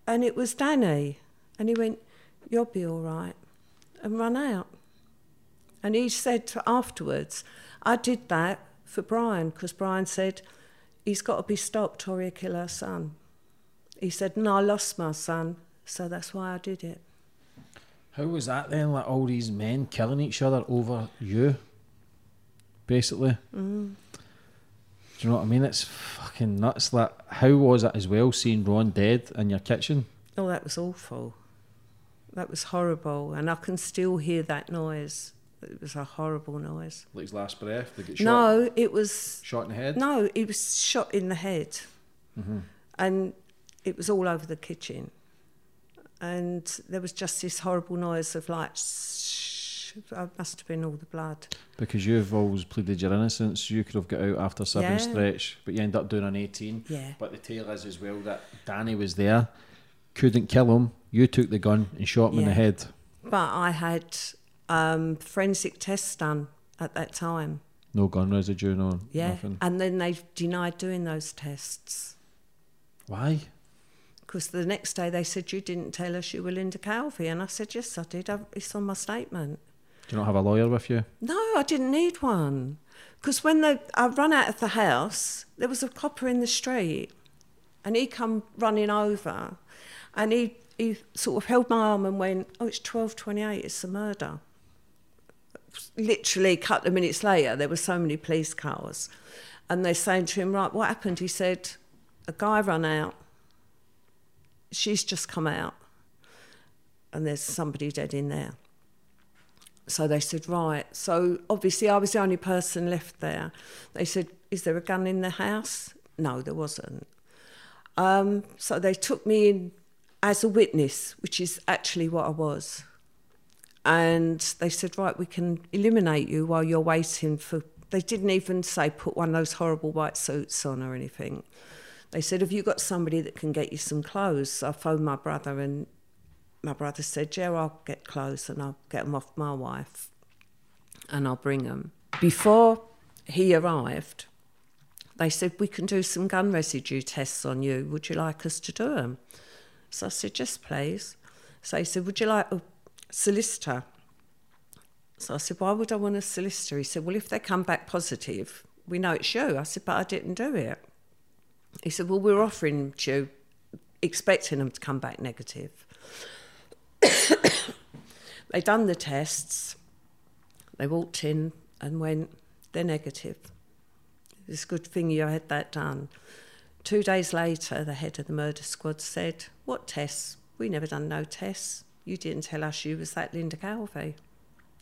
[SPEAKER 3] and it was Danny, and he went, "You'll be all right," and run out. And he said afterwards, I did that for Brian because Brian said, he's got to be stopped or he'll kill our son. He said, no, I lost my son, so that's why I did it.
[SPEAKER 2] How was that then? Like all these men killing each other over you, basically.
[SPEAKER 3] Mm.
[SPEAKER 2] Do you know what I mean? It's fucking nuts. Like, how was it as well seeing Ron dead in your kitchen?
[SPEAKER 3] Oh, that was awful. that was horrible, and I can still hear that noise. It was a horrible noise.
[SPEAKER 2] Like his last breath, they get shot,
[SPEAKER 3] No, it was
[SPEAKER 2] shot in the head.
[SPEAKER 3] no, it was shot in the head, and it was all over the kitchen, and there was just this horrible noise of like. Shh, it must have been all the blood.
[SPEAKER 2] Because you've always pleaded your innocence, you could have got out after seven
[SPEAKER 3] Yeah.
[SPEAKER 2] stretch, but you end up doing an 18.
[SPEAKER 3] Yeah.
[SPEAKER 2] But the tale is as well that Danny was there, couldn't kill him. You took the gun and shot him in the head.
[SPEAKER 3] But I had um, forensic tests done at that time.
[SPEAKER 2] No gun residue, no
[SPEAKER 3] Yeah,
[SPEAKER 2] nothing.
[SPEAKER 3] and then they denied doing those tests
[SPEAKER 2] Why?
[SPEAKER 3] Because the next day they said you didn't tell us you were Linda Calvey, and I said yes, I did. I, it's on my statement.
[SPEAKER 2] Do you not have a lawyer with you?
[SPEAKER 3] No, I didn't need one. Because when they, I run out of the house, there was a copper in the street, and he come running over, and he, he sort of held my arm and went, "Oh, it's twelve twenty-eight. It's a murder." Literally, a couple of minutes later, there were so many police cars, and they're saying to him, "Right, what happened?" He said, "A guy ran out. She's just come out, and there's somebody dead in there." So they said, right. So obviously, I was the only person left there. They said, is there a gun in the house? No, there wasn't. Um, so they took me in as a witness, which is actually what I was. And they said, right, we can eliminate you while you're waiting for. They didn't even say put one of those horrible white suits on or anything. They said, have you got somebody that can get you some clothes? So I phoned my brother and my brother said, Yeah, I'll get clothes and I'll get them off my wife and I'll bring them. Before he arrived, they said, We can do some gun residue tests on you. Would you like us to do them? So I said, Yes, please. So he said, Would you like a solicitor? So I said, Why would I want a solicitor? He said, Well, if they come back positive, we know it's you. I said, But I didn't do it. He said, Well, we're offering you, expecting them to come back negative. [coughs] they done the tests. They walked in and went, they're negative. It's a good thing you had that done. Two days later, the head of the murder squad said, What tests? We never done no tests. You didn't tell us you was that Linda Calvey.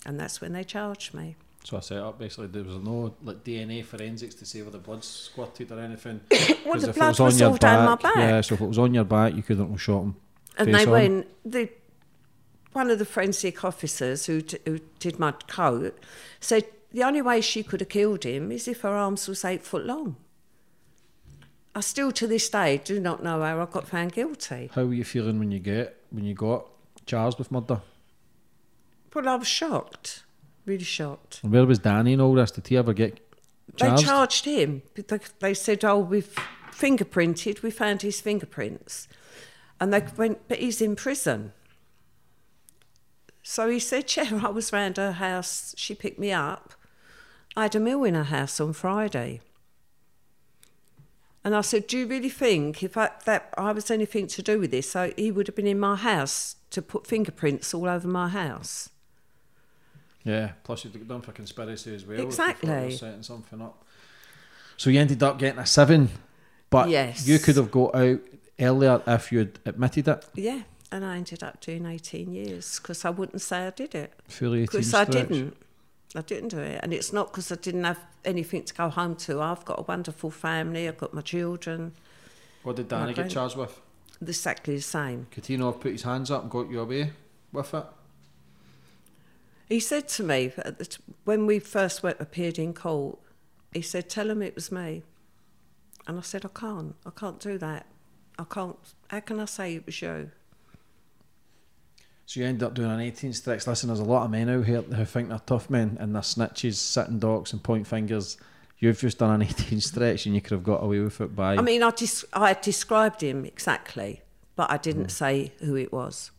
[SPEAKER 3] And that's when they charged me.
[SPEAKER 2] So I set up basically there was no like DNA forensics to say whether the blood squirted or anything. [coughs]
[SPEAKER 3] Well, the blood
[SPEAKER 2] was on
[SPEAKER 3] was
[SPEAKER 2] your
[SPEAKER 3] all down my back.
[SPEAKER 2] Yeah, so if it was on your back, you couldn't have shot him.
[SPEAKER 3] And they
[SPEAKER 2] on.
[SPEAKER 3] went, the, one of the forensic officers who, t- who did my coat said the only way she could have killed him is if her arms was eight foot long. I still to this day do not know how I got found guilty.
[SPEAKER 2] How were you feeling when you get when you got charged with murder?
[SPEAKER 3] Well, I was shocked, really shocked.
[SPEAKER 2] And where was Danny and all this? Did he ever get charged?
[SPEAKER 3] They charged him. They, they said, "Oh, we've fingerprinted. We found his fingerprints," and they went, "But he's in prison." So he said, "Yeah, [laughs] I was round her house. She picked me up. I had a meal in her house on Friday." And I said, "Do you really think if I, that I was anything to do with this, so he would have been in my house to put fingerprints all over my house?"
[SPEAKER 2] Yeah, plus you'd get done for conspiracy as well.
[SPEAKER 3] Exactly.
[SPEAKER 2] you were setting something up. So you ended up getting a seven, but
[SPEAKER 3] Yes.
[SPEAKER 2] you could have got out earlier if you'd admitted it.
[SPEAKER 3] Yeah, and I ended up doing 18 years because I wouldn't say I did it.
[SPEAKER 2] Fully 18
[SPEAKER 3] Because I didn't. I didn't do it. And it's not because I didn't have anything to go home to. I've got a wonderful family, I've got my children.
[SPEAKER 2] What did Danny get charged with?
[SPEAKER 3] Exactly the same.
[SPEAKER 2] Could he not have put his hands up and got you away with it?
[SPEAKER 3] He said to me at the t- when we first went, appeared in court, he said, Tell him it was me. And I said, I can't. I can't do that. I can't. How can I say it was you?
[SPEAKER 2] So you end up doing an 18 stretch. Listen, there's a lot of men out here who think they're tough men and they're snitches, sitting docks and point fingers. You've just done an [laughs] 18 stretch and you could have got away with it by.
[SPEAKER 3] I mean, I, des- I described him exactly, but I didn't mm. say who it was.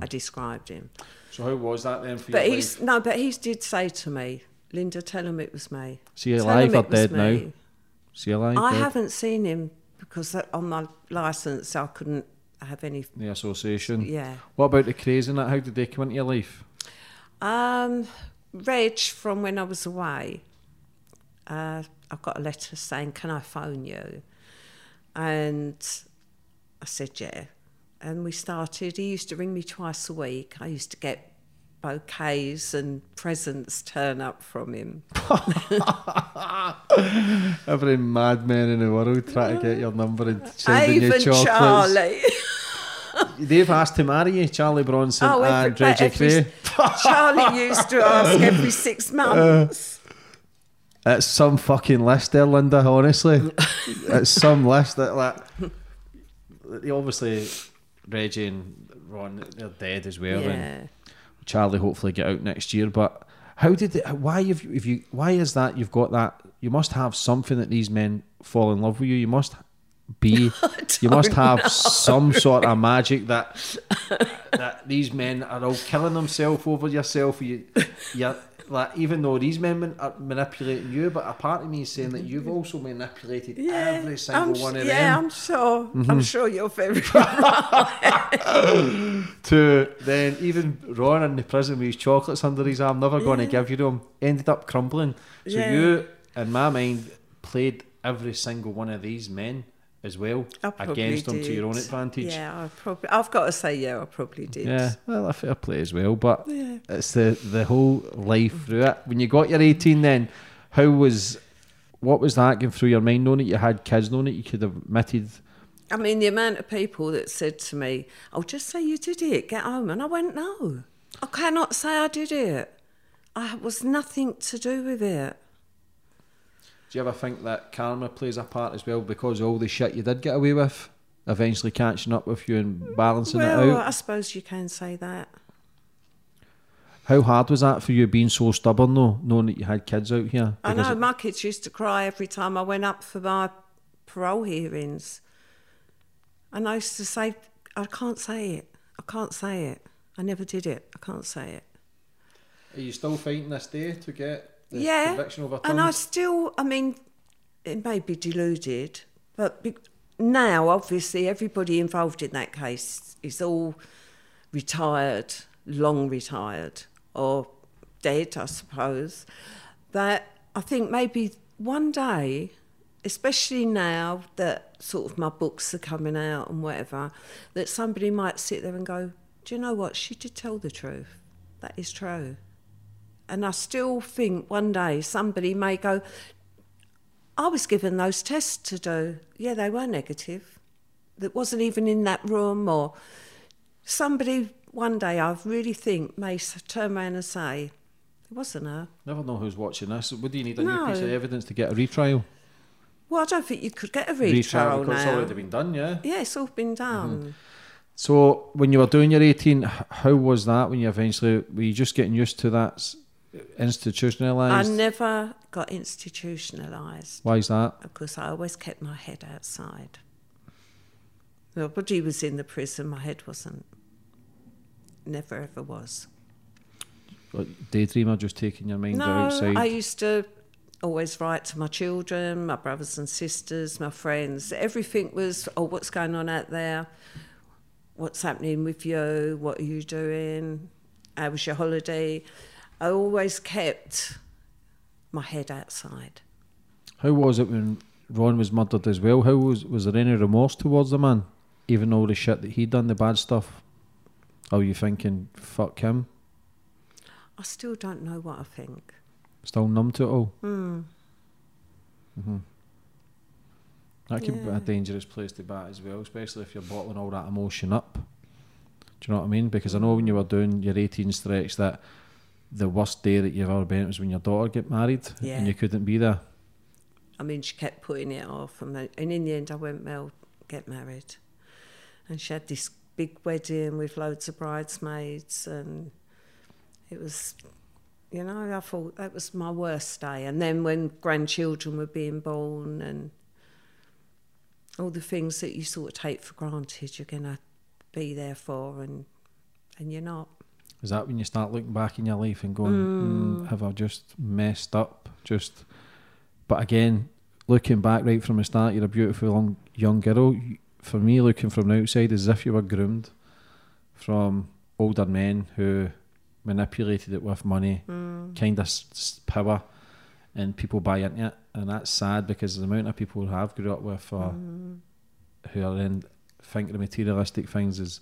[SPEAKER 3] I described him.
[SPEAKER 2] so how was that then for
[SPEAKER 3] But
[SPEAKER 2] your
[SPEAKER 3] he's
[SPEAKER 2] life?
[SPEAKER 3] no, but he did say to me, Linda, tell him it was me.
[SPEAKER 2] See you
[SPEAKER 3] Tell
[SPEAKER 2] alive
[SPEAKER 3] him
[SPEAKER 2] or
[SPEAKER 3] it was
[SPEAKER 2] dead now?
[SPEAKER 3] me."
[SPEAKER 2] See you alive?
[SPEAKER 3] I
[SPEAKER 2] dead?
[SPEAKER 3] haven't seen him because that- on my license I couldn't have any.
[SPEAKER 2] The association.
[SPEAKER 3] Yeah.
[SPEAKER 2] What about the Krays and that? How did they come into your life?
[SPEAKER 3] Um, Reg, from when I was away, uh, I got a letter saying, "Can I phone you?" And I said, "Yeah." And we started. He used to ring me twice a week. I used to get bouquets and presents turn up from him. [laughs]
[SPEAKER 2] Every madman in the world try to get your number and [laughs] sending you chocolates.
[SPEAKER 3] Charlie. [laughs]
[SPEAKER 2] They've asked to marry you, Charlie Bronson
[SPEAKER 3] Oh,
[SPEAKER 2] and Reggie Kray.
[SPEAKER 3] Charlie used to ask every six uh, months.
[SPEAKER 2] It's some fucking list there, Linda. Honestly, it's some list that like. Obviously, Reggie and Ron, they're dead as well. And
[SPEAKER 3] yeah.
[SPEAKER 2] Charlie hopefully get out next year. But how did it, why have you, if you why is that you've got that? You must have something that these men fall in love with you. You must be. [laughs] you must have
[SPEAKER 3] know.
[SPEAKER 2] some sort of magic that that these men are all killing themselves over yourself. You, you like even though these men are manipulating you, but a part of me is saying that you've also manipulated every single
[SPEAKER 3] I'm,
[SPEAKER 2] one of
[SPEAKER 3] yeah,
[SPEAKER 2] them Yeah,
[SPEAKER 3] I'm sure.
[SPEAKER 2] Mm-hmm.
[SPEAKER 3] I'm sure you're very [laughs] [laughs]
[SPEAKER 2] to then even Ron in the prison with his chocolates under his arm, never going to give you them, ended up crumbling. So
[SPEAKER 3] Yeah.
[SPEAKER 2] you, in my mind, played every single one of these men as well against them to your own advantage.
[SPEAKER 3] Yeah, I probably. I've got to say, yeah, I probably did.
[SPEAKER 2] Yeah, well, a fair play as well, but
[SPEAKER 3] Yeah.
[SPEAKER 2] it's the the whole life through it. When you got your eighteen, then how was what was that going through your mind? Knowing that you had kids, knowing that you could have admitted,
[SPEAKER 3] I mean, the amount of people that said to me, "I'll just say you did it. Get home," and I went, "No, I cannot say I did it. I was nothing to do with it."
[SPEAKER 2] Do you ever think that karma plays a part as well because all the shit you did get away with, eventually catching up with you and balancing it out? well.
[SPEAKER 3] I suppose you can say that.
[SPEAKER 2] How hard was that for you being so stubborn though, knowing that you had kids out here?
[SPEAKER 3] I know
[SPEAKER 2] it-
[SPEAKER 3] my kids used to cry every time I went up for my parole hearings. And I used to say, I can't say it. I can't say it. I never did it. I can't say it.
[SPEAKER 2] Are you still fighting this day to get the
[SPEAKER 3] yeah.
[SPEAKER 2] conviction overturned?
[SPEAKER 3] And I still, I mean, it may be deluded, but be, now, obviously, everybody involved in that case is all retired, long retired, or dead, I suppose. That I think maybe one day, especially now that sort of my books are coming out and whatever, that somebody might sit there and go, Do you know what? She did tell the truth. That is true. And I still think one day somebody may go, I was given those tests to do. Yeah, they were negative. That wasn't even in that room, or somebody one day I really think may turn around and say, It wasn't her.
[SPEAKER 2] Never know who's watching this. Do you need a new piece of evidence to get a retrial?
[SPEAKER 3] Well, I don't think you could get a retrial Retrial
[SPEAKER 2] because it's already been done, yeah.
[SPEAKER 3] Yeah, it's all been mm-hmm. done.
[SPEAKER 2] So when you were doing your 18, how was that when you eventually, were you just getting used to that institutionalised?
[SPEAKER 3] I never got institutionalised.
[SPEAKER 2] Why is that?
[SPEAKER 3] because I always kept my head outside. Nobody was in the prison, my head wasn't. Never ever was.
[SPEAKER 2] Like, daydreamer just taking your mind
[SPEAKER 3] No,
[SPEAKER 2] outside?
[SPEAKER 3] I used to always write to my children, my brothers and sisters, my friends. Everything was, oh, what's going on out there? What's happening with you? What are you doing? How was your holiday? I always kept my head outside.
[SPEAKER 2] How was it when Ron was murdered as well? How was was there any remorse towards the man, even all the shit that he'd done, the bad stuff? Are you thinking, fuck him?
[SPEAKER 3] I still don't know what I think.
[SPEAKER 2] Still numb to it all?
[SPEAKER 3] Hmm.
[SPEAKER 2] hmm That could be a dangerous place to bat as well, especially if you're bottling all that emotion up. Do you know what I mean? Because I know when you were doing your 18 stretch that the worst day that you've ever been was when your daughter get married
[SPEAKER 3] Yeah.
[SPEAKER 2] and you couldn't be there.
[SPEAKER 3] I mean, she kept putting it off, and, then, and in the end, I went, "Well, get married. And she had this big wedding with loads of bridesmaids, and it was, you know, I thought that was my worst day. And then when grandchildren were being born, and all the things that you sort of take for granted, you're going to be there for, and and you're not.
[SPEAKER 2] Is that when you start looking back in your life and going, mm. have I just messed up? Just, but again, looking back right from the start, you're a beautiful young, young girl. For me, looking from the outside, as if you were groomed from older men who manipulated it with money, kind of s- power, and people buy into it. And that's sad because the amount of people who have grew up with, uh, who are then think the materialistic things is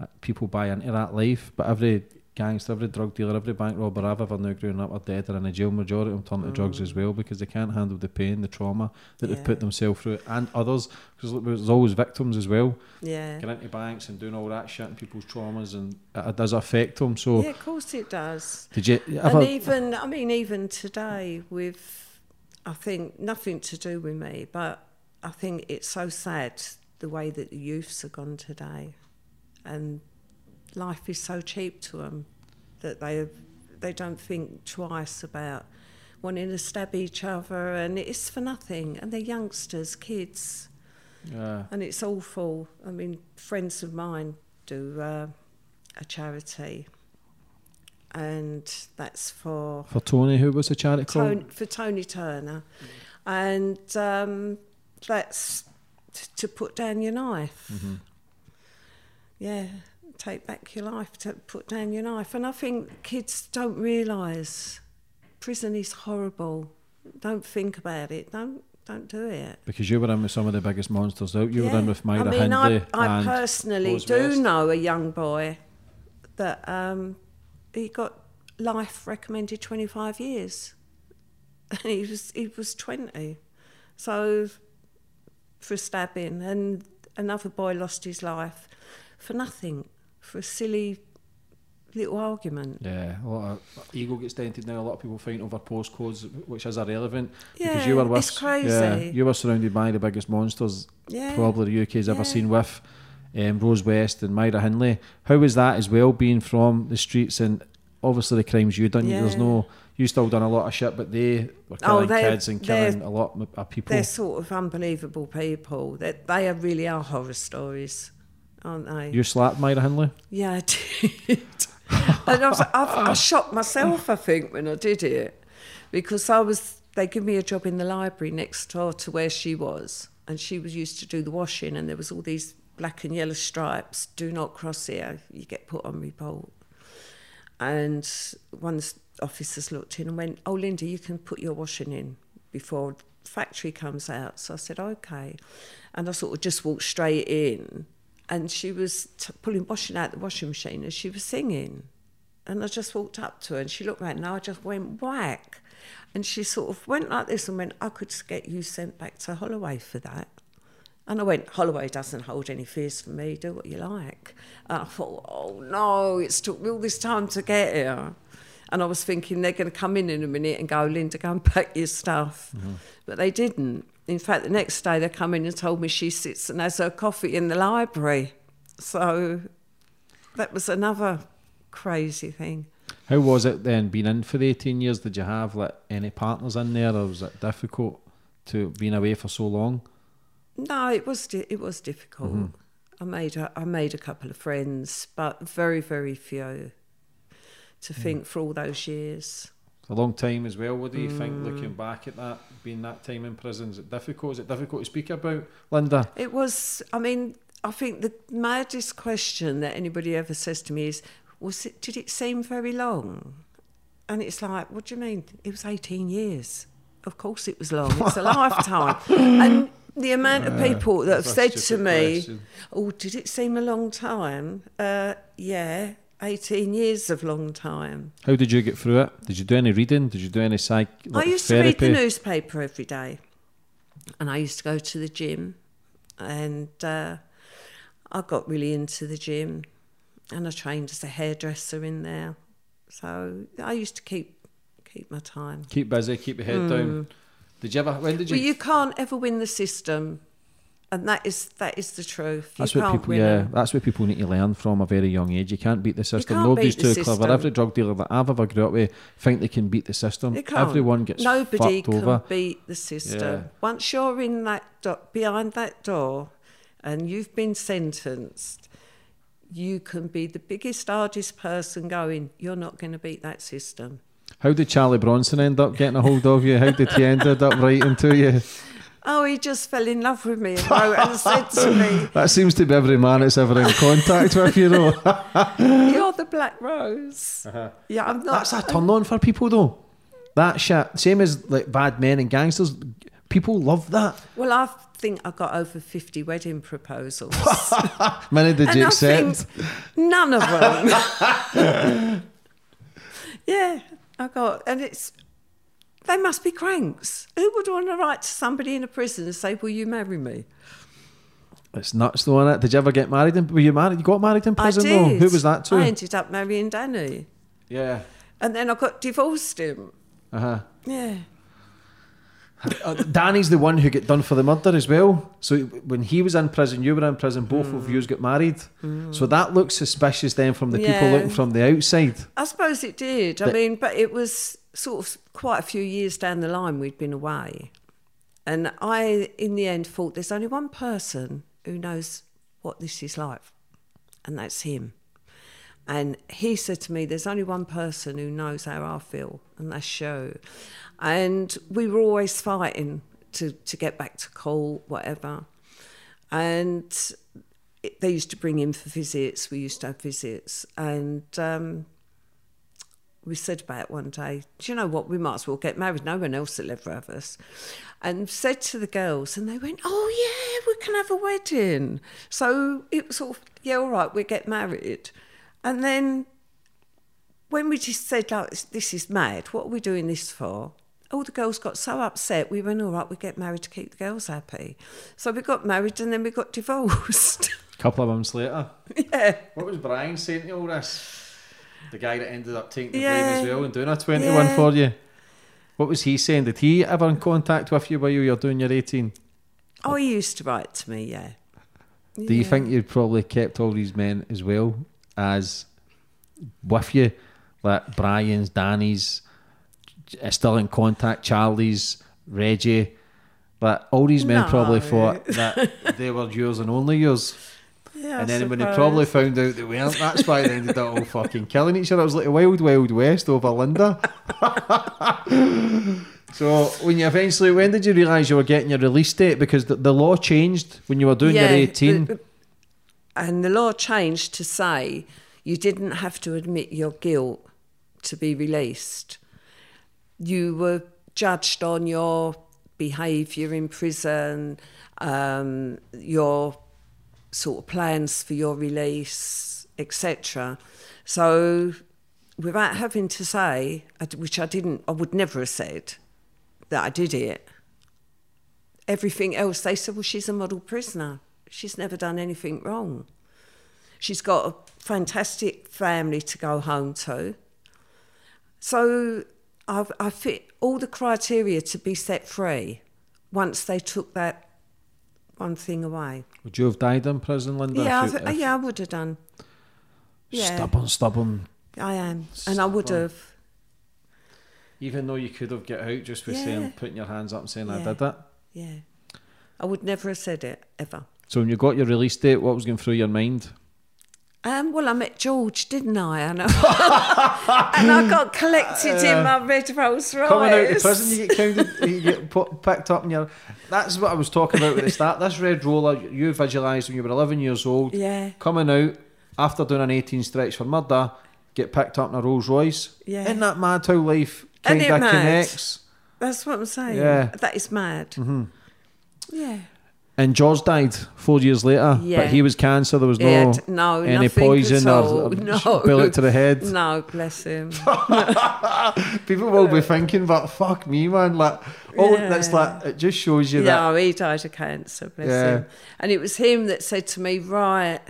[SPEAKER 2] uh, people buy into that life. But every gangster, every drug dealer, every bank robber I've ever known growing up are dead or in a jail. Majority of them turn to drugs mm. as well because they can't handle the pain, the trauma that they've put themselves through, and others. Because there's always victims as well.
[SPEAKER 3] Yeah.
[SPEAKER 2] Get into banks and doing all that shit and people's traumas, and it, it does affect them. So,
[SPEAKER 3] Yeah, of course it does.
[SPEAKER 2] did you ever?
[SPEAKER 3] And even, I mean, even today, with, I think, nothing to do with me, but I think it's so sad the way that the youths are gone today. And life is so cheap to them that they, they don't think twice about wanting to stab each other, and it's for nothing. And they're youngsters, kids,
[SPEAKER 2] yeah.
[SPEAKER 3] and it's awful. I mean, friends of mine do uh, a charity, and that's for
[SPEAKER 2] For Tony, who was the charity called?
[SPEAKER 3] Tony, for Tony Turner, and um, that's t- to put down your knife. Yeah, take back your life. To put down your knife, and I think kids don't realise prison is horrible. Don't think about it. Don't don't do it.
[SPEAKER 2] Because you were in with some of the biggest monsters out. You were in with Myra
[SPEAKER 3] I mean,
[SPEAKER 2] Hindley.
[SPEAKER 3] I, I personally do
[SPEAKER 2] West.
[SPEAKER 3] know a young boy that um, he got life recommended 25 years. And [laughs] he was, he was 20. So, for stabbing. And another boy lost his life for nothing, for a silly little argument.
[SPEAKER 2] Yeah, a lot of ego gets dented now. A lot of people fight over postcodes, which is irrelevant. because
[SPEAKER 3] Yeah,
[SPEAKER 2] you were with,
[SPEAKER 3] it's crazy.
[SPEAKER 2] Yeah, you were surrounded by the biggest monsters
[SPEAKER 3] Yeah.
[SPEAKER 2] probably the UK's ever seen with um, Rose West and Myra Hindley. How was that as well, being from the streets and obviously the crimes you done? There's no, you still done a lot of shit, but they were
[SPEAKER 3] Oh,
[SPEAKER 2] killing
[SPEAKER 3] they're-
[SPEAKER 2] kids and killing a lot of people.
[SPEAKER 3] They're sort of unbelievable people. They, they are really are horror stories, aren't they?
[SPEAKER 2] You slapped Myra Hindley?
[SPEAKER 3] Yeah, I did. [laughs] and I, was, I, I shocked myself, I think, when I did it, because I was. They give me a job in the library next door to where she was, and she was used to do the washing, and there was all these black and yellow stripes. Do not cross here. You get put on report. And one of the officers looked in and went, "Oh, Linda, you can put your washing in before factory comes out." So I said, "Okay," and I sort of just walked straight in, and she was t- pulling washing out the washing machine as she was singing, and I just walked up to her and she looked at me and I just went whack, and she sort of went like this and went, "I could get you sent back to Holloway for that." And I went, Holloway doesn't hold any fears for me, do what you like. And I thought, oh no, it's took me all this time to get here. And I was thinking they're going to come in in a minute and go, Linda, go and pack your stuff. Mm-hmm. But they didn't. In fact, the next day they come in and told me she sits and has her coffee in the library. So that was another crazy thing.
[SPEAKER 2] How was it then being in for the 18 years? Did you have like any partners in there or was it difficult to being away for so long?
[SPEAKER 3] No, it was di- it was difficult. Mm-hmm. I made a, I made a couple of friends, but very very few. To mm. think for all those years.
[SPEAKER 2] A long time as well. What do you think
[SPEAKER 3] Mm.
[SPEAKER 2] looking back at that, being that time in prison? Is it difficult? Is it difficult to speak about, Linda?
[SPEAKER 3] It was. I mean, I think the maddest question that anybody ever says to me is, "Was it? Did it seem very long?" And it's like, what do you mean? It was eighteen years. Of course, it was long. It's a [laughs] lifetime. And the amount of people that have said to me,
[SPEAKER 2] question.
[SPEAKER 3] "Oh, did it seem a long time?" Uh, yeah, eighteen years of long time.
[SPEAKER 2] How did you get through it? Did you do any reading? Did you do any psych? like,
[SPEAKER 3] I used
[SPEAKER 2] therapy?
[SPEAKER 3] to read the newspaper every day, and I used to go to the gym, and uh, I got really into the gym, and I trained as a hairdresser in there. So I used to keep keep my time.
[SPEAKER 2] Keep busy, keep your head down. Did you ever? When did you?
[SPEAKER 3] Well, you can't ever win the system, and that is that is the truth. You
[SPEAKER 2] that's what people. Yeah,
[SPEAKER 3] 'em.
[SPEAKER 2] that's what people need to learn from a very young age. You can't beat the system.
[SPEAKER 3] can't
[SPEAKER 2] Nobody's
[SPEAKER 3] beat the
[SPEAKER 2] too clever.
[SPEAKER 3] system.
[SPEAKER 2] Every drug dealer that I've ever grew up with think they can beat the system. Everyone gets
[SPEAKER 3] Nobody can
[SPEAKER 2] over.
[SPEAKER 3] beat the system.
[SPEAKER 2] Yeah.
[SPEAKER 3] Once you're in that do- behind that door, and you've been sentenced, you can be the biggest, hardest person going. You're not going to beat that system.
[SPEAKER 2] How did Charlie Bronson end up getting a hold of you? How did he end up writing to you? [laughs]
[SPEAKER 3] Oh, he just fell in love with me and [laughs] wrote and said to me,
[SPEAKER 2] That seems to be every man that's ever in contact with you, know. [laughs]
[SPEAKER 3] "You're the Black Rose." Uh-huh. Yeah, I'm not.
[SPEAKER 2] That's a turn on for people, though. That shit, same as like bad men and gangsters. People love that.
[SPEAKER 3] Well, I think I got over 50 wedding proposals. [laughs]
[SPEAKER 2] Many did
[SPEAKER 3] and
[SPEAKER 2] you
[SPEAKER 3] I
[SPEAKER 2] accept?
[SPEAKER 3] none of them. yeah, I got, and it's, they must be cranks. Who would want to write to somebody in a prison and say, Will you marry me?
[SPEAKER 2] It's nuts though, innit? Did you ever get married? In, were you married? You got married in prison though? Who was that to?
[SPEAKER 3] I ended up marrying Danny.
[SPEAKER 2] yeah.
[SPEAKER 3] And then I got divorced him.
[SPEAKER 2] Uh huh.
[SPEAKER 3] Yeah.
[SPEAKER 2] Uh, Danny's the one who got done for the murder as well. So when he was in prison, you were in prison. Both of
[SPEAKER 3] Mm.
[SPEAKER 2] yous got married. So that looks suspicious then from the people looking from the outside.
[SPEAKER 3] I suppose it did. I mean, but it was sort of quite a few years down the line we'd been away. And I, in the end, thought there's only one person who knows what this is like, and that's him. And he said to me, There's only one person who knows how I feel, and that's you. And we were always fighting to, to get back to court, whatever. And it, they used to bring him for visits. We used to have visits. And um, we said about it one day, do you know what? We might as well get married. No one else will ever have us. And said to the girls, and they went, oh, yeah, we can have a wedding. So it was sort of, yeah, all right, we'll get married. And then when we just said, like, this is mad, what are we doing this for? All the girls got so upset. We went, all right, we get married to keep the girls happy. So we got married and then we got [laughs] divorced.
[SPEAKER 2] A couple of months later. [laughs]
[SPEAKER 3] yeah.
[SPEAKER 2] What was Brian saying to all this? The guy that ended up taking the
[SPEAKER 3] Yeah.
[SPEAKER 2] blame as well and doing a 21
[SPEAKER 3] Yeah.
[SPEAKER 2] for you. What was he saying? Did he ever in contact with you while you were doing your 18?
[SPEAKER 3] Oh, he used to write to me, yeah.
[SPEAKER 2] Do you think you'd probably kept all these men as well as with you? Like Brian's, Danny's, uh, still in contact, Charlie's, Reggie. But all these men probably thought that they were yours and only yours. [laughs]
[SPEAKER 3] Yeah,
[SPEAKER 2] and then when they probably found out they weren't, that's why they ended up all fucking killing each other. It was like a wild, wild west over Linda. [laughs] so when you eventually, when did you realise you were getting your release date? Because the, the law changed when you were doing your 18.
[SPEAKER 3] the- and the law changed to say you didn't have to admit your guilt to be released. You were judged on your behaviour in prison, um, your sort of plans for your release, etc. So, without having to say, which I didn't, I would never have said that I did it. Everything else, they said, well, she's a model prisoner. She's never done anything wrong. She's got a fantastic family to go home to. So I, I fit all the criteria to be set free once they took that one thing away.
[SPEAKER 2] Would you have died in prison, Linda?
[SPEAKER 3] yeah, I,
[SPEAKER 2] you- if-
[SPEAKER 3] yeah, I would have done. Yeah,
[SPEAKER 2] Stubborn, stubborn.
[SPEAKER 3] I am, and I would have.
[SPEAKER 2] Even though you could have get out just for
[SPEAKER 3] Yeah.
[SPEAKER 2] saying, putting your hands up and saying, I did that."
[SPEAKER 3] Yeah, I would never have said it ever.
[SPEAKER 2] So when you got your release date, what was going through your mind?
[SPEAKER 3] Um, well, I met George, didn't I? And I, [laughs] and I got collected in my red Rolls Royce.
[SPEAKER 2] Coming out of prison, you get counted, you get put, picked up, and you're. That's what I was talking about at the start. This red roller you visualised when you were 11 years old.
[SPEAKER 3] Yeah.
[SPEAKER 2] Coming out after doing an 18 stretch for murder, get picked up in a Rolls Royce.
[SPEAKER 3] Yeah.
[SPEAKER 2] Isn't that mad how life kind of connects?
[SPEAKER 3] That's what I'm saying.
[SPEAKER 2] Yeah.
[SPEAKER 3] That is mad. Mm-hmm. Yeah.
[SPEAKER 2] And George died four years later,
[SPEAKER 3] Yeah.
[SPEAKER 2] but he was cancer. There was no,
[SPEAKER 3] t- no,
[SPEAKER 2] any poison or, [laughs]
[SPEAKER 3] No.
[SPEAKER 2] bullet to the head. [laughs]
[SPEAKER 3] No, bless him. [laughs]
[SPEAKER 2] People will be thinking, but fuck me, man. Like, oh,
[SPEAKER 3] Yeah.
[SPEAKER 2] that's like it just shows you that.
[SPEAKER 3] yeah, he died of cancer, bless
[SPEAKER 2] Yeah.
[SPEAKER 3] him. And it was him that said to me, Right,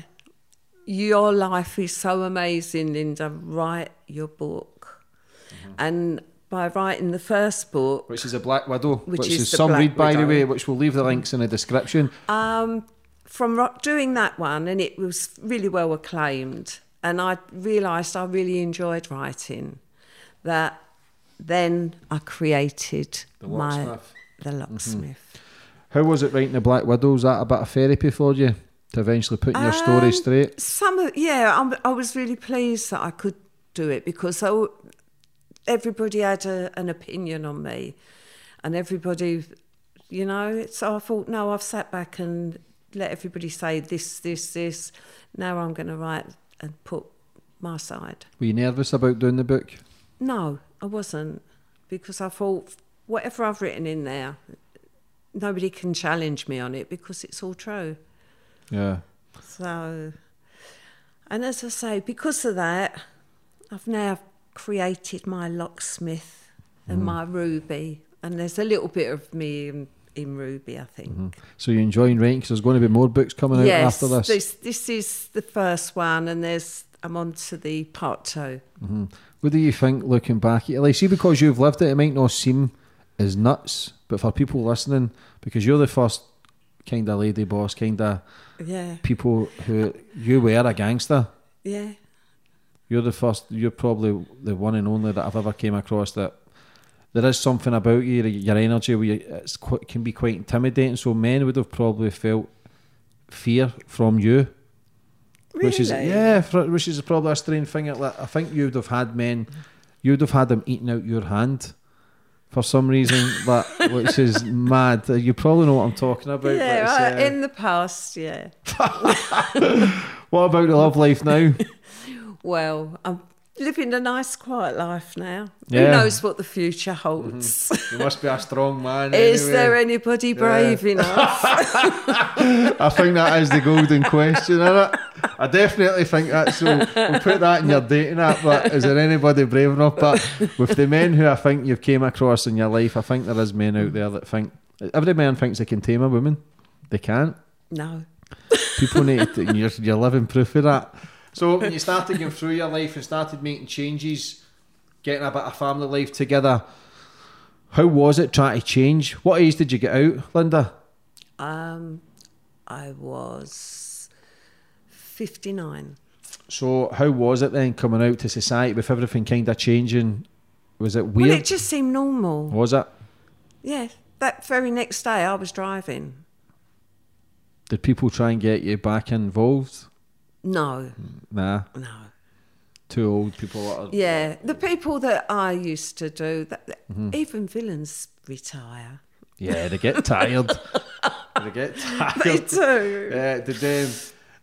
[SPEAKER 3] your life is so amazing, Linda. Write your book.
[SPEAKER 2] Mm-hmm.
[SPEAKER 3] And by writing the first book,
[SPEAKER 2] Which is a Black Widow,
[SPEAKER 3] Which
[SPEAKER 2] which,
[SPEAKER 3] is
[SPEAKER 2] is, some
[SPEAKER 3] Black
[SPEAKER 2] read by the way, which we'll leave the links in the description.
[SPEAKER 3] um, from doing that one, and it was really well acclaimed, and I realised I really enjoyed writing. That then I created
[SPEAKER 2] The
[SPEAKER 3] my
[SPEAKER 2] Locksmith.
[SPEAKER 3] the locksmith.
[SPEAKER 2] How was it writing the Black Widow? Was that a bit of therapy for you to eventually putting your story
[SPEAKER 3] Um,
[SPEAKER 2] straight?
[SPEAKER 3] Some of yeah, I'm, I was really pleased that I could do it because I, everybody had a, an opinion on me, and everybody, you know. So I thought, no, I've sat back and let everybody say this, this, this. Now I'm going to write and put my side.
[SPEAKER 2] Were you nervous about doing the book?
[SPEAKER 3] No, I wasn't because I thought whatever I've written in there, nobody can challenge me on it because it's all true.
[SPEAKER 2] Yeah.
[SPEAKER 3] So, and as I say, because of that, I've now created my locksmith and mm. my Ruby, and there's a little bit of me in, in Ruby, I think. Mm-hmm.
[SPEAKER 2] So you're enjoying writing because there's going to be more books coming out after this.
[SPEAKER 3] this this is the first one, and there's I'm on to the part two. Mm-hmm.
[SPEAKER 2] What do you think looking back at your? See, because you've lived it, it might not seem as nuts, but for people listening, because you're the first kind of lady boss, kind of
[SPEAKER 3] Yeah,
[SPEAKER 2] people who you were a gangster.
[SPEAKER 3] yeah,
[SPEAKER 2] You're the first. You're probably the one and only that I've ever came across that there is something about you, your energy, where quite, can be quite intimidating. So men would have probably felt fear from you. Which is
[SPEAKER 3] Really?
[SPEAKER 2] yeah, which is probably a strange thing. Like, I think you'd have had men, you'd have had them eating out your hand for some reason, that [laughs] which is mad. You probably know what I'm talking about.
[SPEAKER 3] yeah.
[SPEAKER 2] uh,
[SPEAKER 3] in the past, yeah. [laughs]
[SPEAKER 2] what about the love life now? [laughs]
[SPEAKER 3] Well, I'm living a nice, quiet life now.
[SPEAKER 2] Yeah.
[SPEAKER 3] Who knows what the future holds? Mm-hmm.
[SPEAKER 2] You must be a strong man. [laughs]
[SPEAKER 3] Is
[SPEAKER 2] anyway.
[SPEAKER 3] there anybody brave enough? [laughs]
[SPEAKER 2] I think that is the golden question, isn't it? I definitely think that. So we'll put that in your dating app. But is there anybody brave enough? But with the men who I think you've came across in your life, I think there is men out there that think every man thinks they can tame a woman. They can't.
[SPEAKER 3] no.
[SPEAKER 2] People need to. You're, you're living proof of that. So when you started going through your life and started making changes, getting a bit of family life together, how was it trying to change? What age did you get out, Linda?
[SPEAKER 3] Um, I was 59.
[SPEAKER 2] So how was it then coming out to society with everything kind of changing? Was it weird?
[SPEAKER 3] Well, it just seemed normal.
[SPEAKER 2] was it?
[SPEAKER 3] Yeah. That very next day, I was driving.
[SPEAKER 2] Did people try and get you back involved?
[SPEAKER 3] No,
[SPEAKER 2] Nah,
[SPEAKER 3] no.
[SPEAKER 2] too old people. Are,
[SPEAKER 3] Yeah, the people that I used to do that,
[SPEAKER 2] Mm-hmm.
[SPEAKER 3] even villains retire.
[SPEAKER 2] yeah, they get [laughs] tired. they get tired.
[SPEAKER 3] They do.
[SPEAKER 2] Yeah, did um,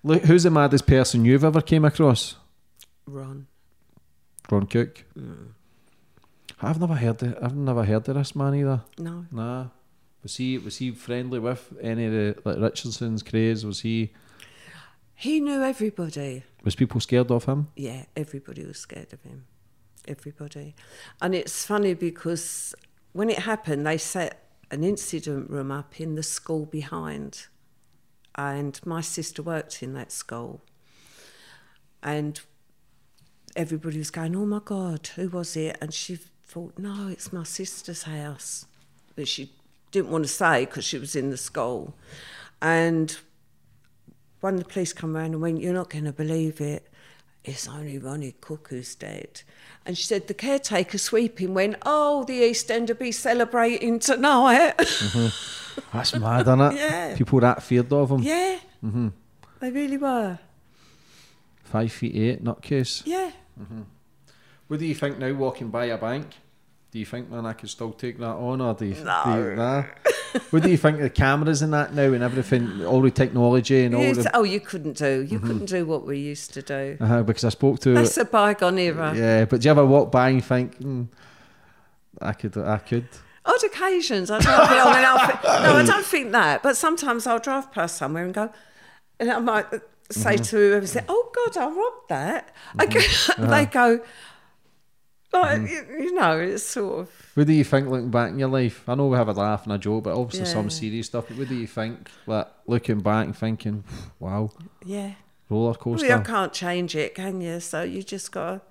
[SPEAKER 2] look, who's the maddest person you've ever came across?
[SPEAKER 3] Ron.
[SPEAKER 2] Ron Cook. I've never heard of, I've never heard of this man either.
[SPEAKER 3] No.
[SPEAKER 2] Nah. Was he was he friendly with any of the like Richardson's Krays? Was he
[SPEAKER 3] He knew everybody.
[SPEAKER 2] was people scared of him?
[SPEAKER 3] Yeah, everybody was scared of him. Everybody. And it's funny because when it happened, they set an incident room up in the school behind. And my sister worked in that school. And everybody was going, Oh my God, who was it? And she thought, No, it's my sister's house. But she didn't want to say because she was in the school. And one of the police come round and went, You're not going to believe it. It's only Ronnie Cook who's dead. And she said, The caretaker sweeping went, Oh, the East End will be celebrating tonight. Mm-hmm. [laughs]
[SPEAKER 2] That's mad, isn't it?
[SPEAKER 3] Yeah.
[SPEAKER 2] People that feared of him.
[SPEAKER 3] yeah. Mm-hmm. They really were.
[SPEAKER 2] Five feet eight, nutcase.
[SPEAKER 3] Yeah. Mm-hmm.
[SPEAKER 2] What do you think now walking by a bank? Do you think, man, I could still take that on, or do you,
[SPEAKER 3] No.
[SPEAKER 2] do you nah? what do you think of the cameras and that now and everything, all the technology and all
[SPEAKER 3] You-
[SPEAKER 2] the.
[SPEAKER 3] oh, you couldn't do. You couldn't do what we used to do.
[SPEAKER 2] Uh, because I spoke to.
[SPEAKER 3] That's a bygone era.
[SPEAKER 2] yeah, but do you ever walk by and think, hmm, I could, I could?
[SPEAKER 3] Odd occasions, I along and I'll think, no, I don't think that. But sometimes I'll drive past somewhere and go, and I might say
[SPEAKER 2] Mm-hmm.
[SPEAKER 3] to whoever, say, "Oh God, I robbed that." I go, [laughs] they go, like
[SPEAKER 2] Mm-hmm.
[SPEAKER 3] you, you know, it's sort of
[SPEAKER 2] What do you think looking back in your life? I know we have a laugh and a joke, but obviously some serious stuff. But what do you think, like looking back and thinking, wow,
[SPEAKER 3] yeah.
[SPEAKER 2] roller
[SPEAKER 3] Well,
[SPEAKER 2] coaster?
[SPEAKER 3] you can't change it, can you? So you just got to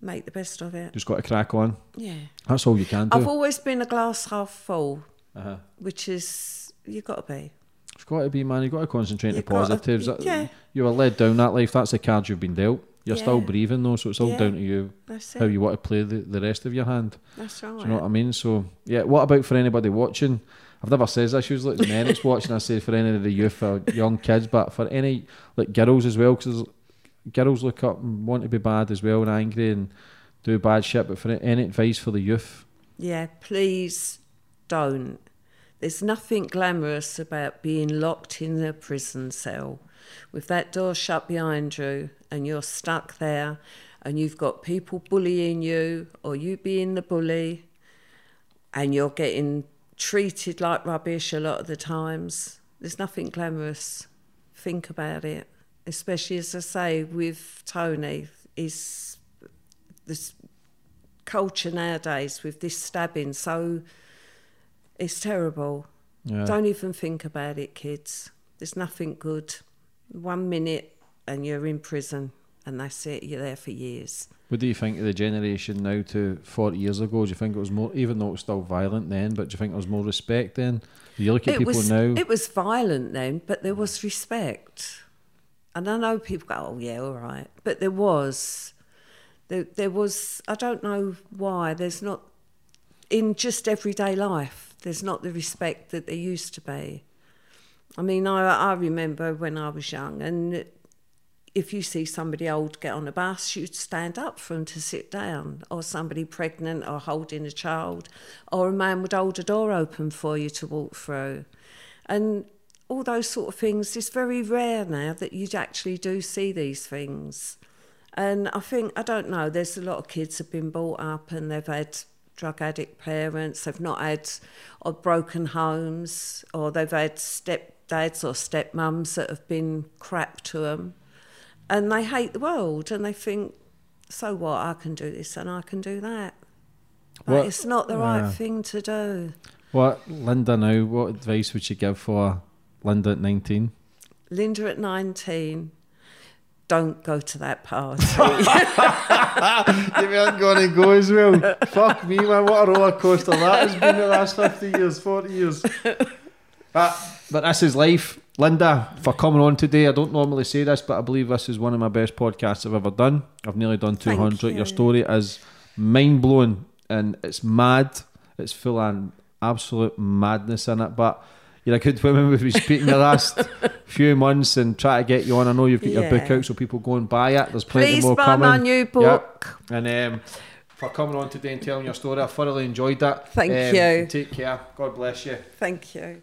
[SPEAKER 3] make the best of it.
[SPEAKER 2] Just got to crack on.
[SPEAKER 3] Yeah.
[SPEAKER 2] That's all you can do.
[SPEAKER 3] I've always been a glass half full,
[SPEAKER 2] uh-huh.
[SPEAKER 3] which is you got to be.
[SPEAKER 2] It's got to be, man. You've got to concentrate on the
[SPEAKER 3] You've gotta-
[SPEAKER 2] positives.
[SPEAKER 3] Yeah.
[SPEAKER 2] You were led down that life. That's the cards you've been dealt. You're still breathing though, so it's all
[SPEAKER 3] Yeah.
[SPEAKER 2] down to you how you want to play the, the rest of your hand.
[SPEAKER 3] That's right.
[SPEAKER 2] Do you know what I mean? So yeah, what about for anybody watching? I've never says this usually it's men that's watching. I say for any of the youth or young kids, but for any like girls as well, because girls look up and want to be bad as well and angry and do bad shit. But for any advice for the youth,
[SPEAKER 3] Yeah, please don't. There's nothing glamorous about being locked in a prison cell with that door shut behind you and you're stuck there and you've got people bullying you or you being the bully and you're getting treated like rubbish a lot of the times. There's nothing glamorous. Think about it, especially as I say with Tony. Is this culture nowadays with this stabbing so? It's terrible.
[SPEAKER 2] Yeah.
[SPEAKER 3] Don't even think about it, kids. There's nothing good. One minute and you're in prison, and that's it. You're there for years.
[SPEAKER 2] What do you think of the generation now to 40 years ago? Do you think it was more, even though it was still violent then, but do you think there was more respect then? Do you look at
[SPEAKER 3] it
[SPEAKER 2] people
[SPEAKER 3] was,
[SPEAKER 2] now?
[SPEAKER 3] It was violent then, but there was respect. And I know people go, "Oh yeah, all right," but there was, there, there was. I don't know why. There's not in just everyday life. There's not the respect that there used to be. I mean, I I remember when I was young, and if you see somebody old get on a bus, you'd stand up for them to sit down, or somebody pregnant or holding a child, or a man would hold a door open for you to walk through. And all those sort of things, it's very rare now that you'd actually do see these things. And I think, I don't know, there's a lot of kids have been brought up and they've had drug addict parents, they've not had or broken homes, or they've had stepdads or stepmums that have been crap to them and they hate the world and they think, so what? I can do this and I can do that. But
[SPEAKER 2] What-
[SPEAKER 3] it's not the
[SPEAKER 2] yeah.
[SPEAKER 3] right thing to do.
[SPEAKER 2] What, Linda now, what advice would you give for Linda at 19?
[SPEAKER 3] Linda at 19, don't go to that party. [laughs]
[SPEAKER 2] you weren't going to go as well. Fuck me, man. What a roller coaster that has been the last 50 years, 40 years. But, but this is life. Linda, for coming on today, I don't normally say this, but I believe this is one of my best podcasts I've ever done. I've nearly done 200.
[SPEAKER 3] you.
[SPEAKER 2] Your story is mind blowing and it's mad. It's full of absolute madness in it. But you're a good woman. [laughs] We've been speaking the last few months and try to get you on. I know you've got your book out, so people go and buy it. There's plenty
[SPEAKER 3] Please
[SPEAKER 2] more
[SPEAKER 3] buy
[SPEAKER 2] coming.
[SPEAKER 3] my new
[SPEAKER 2] Yep.
[SPEAKER 3] book.
[SPEAKER 2] And um, for coming on today and telling your story, I thoroughly enjoyed that.
[SPEAKER 3] Thank
[SPEAKER 2] Um,
[SPEAKER 3] you.
[SPEAKER 2] Take care. God bless you.
[SPEAKER 3] Thank you.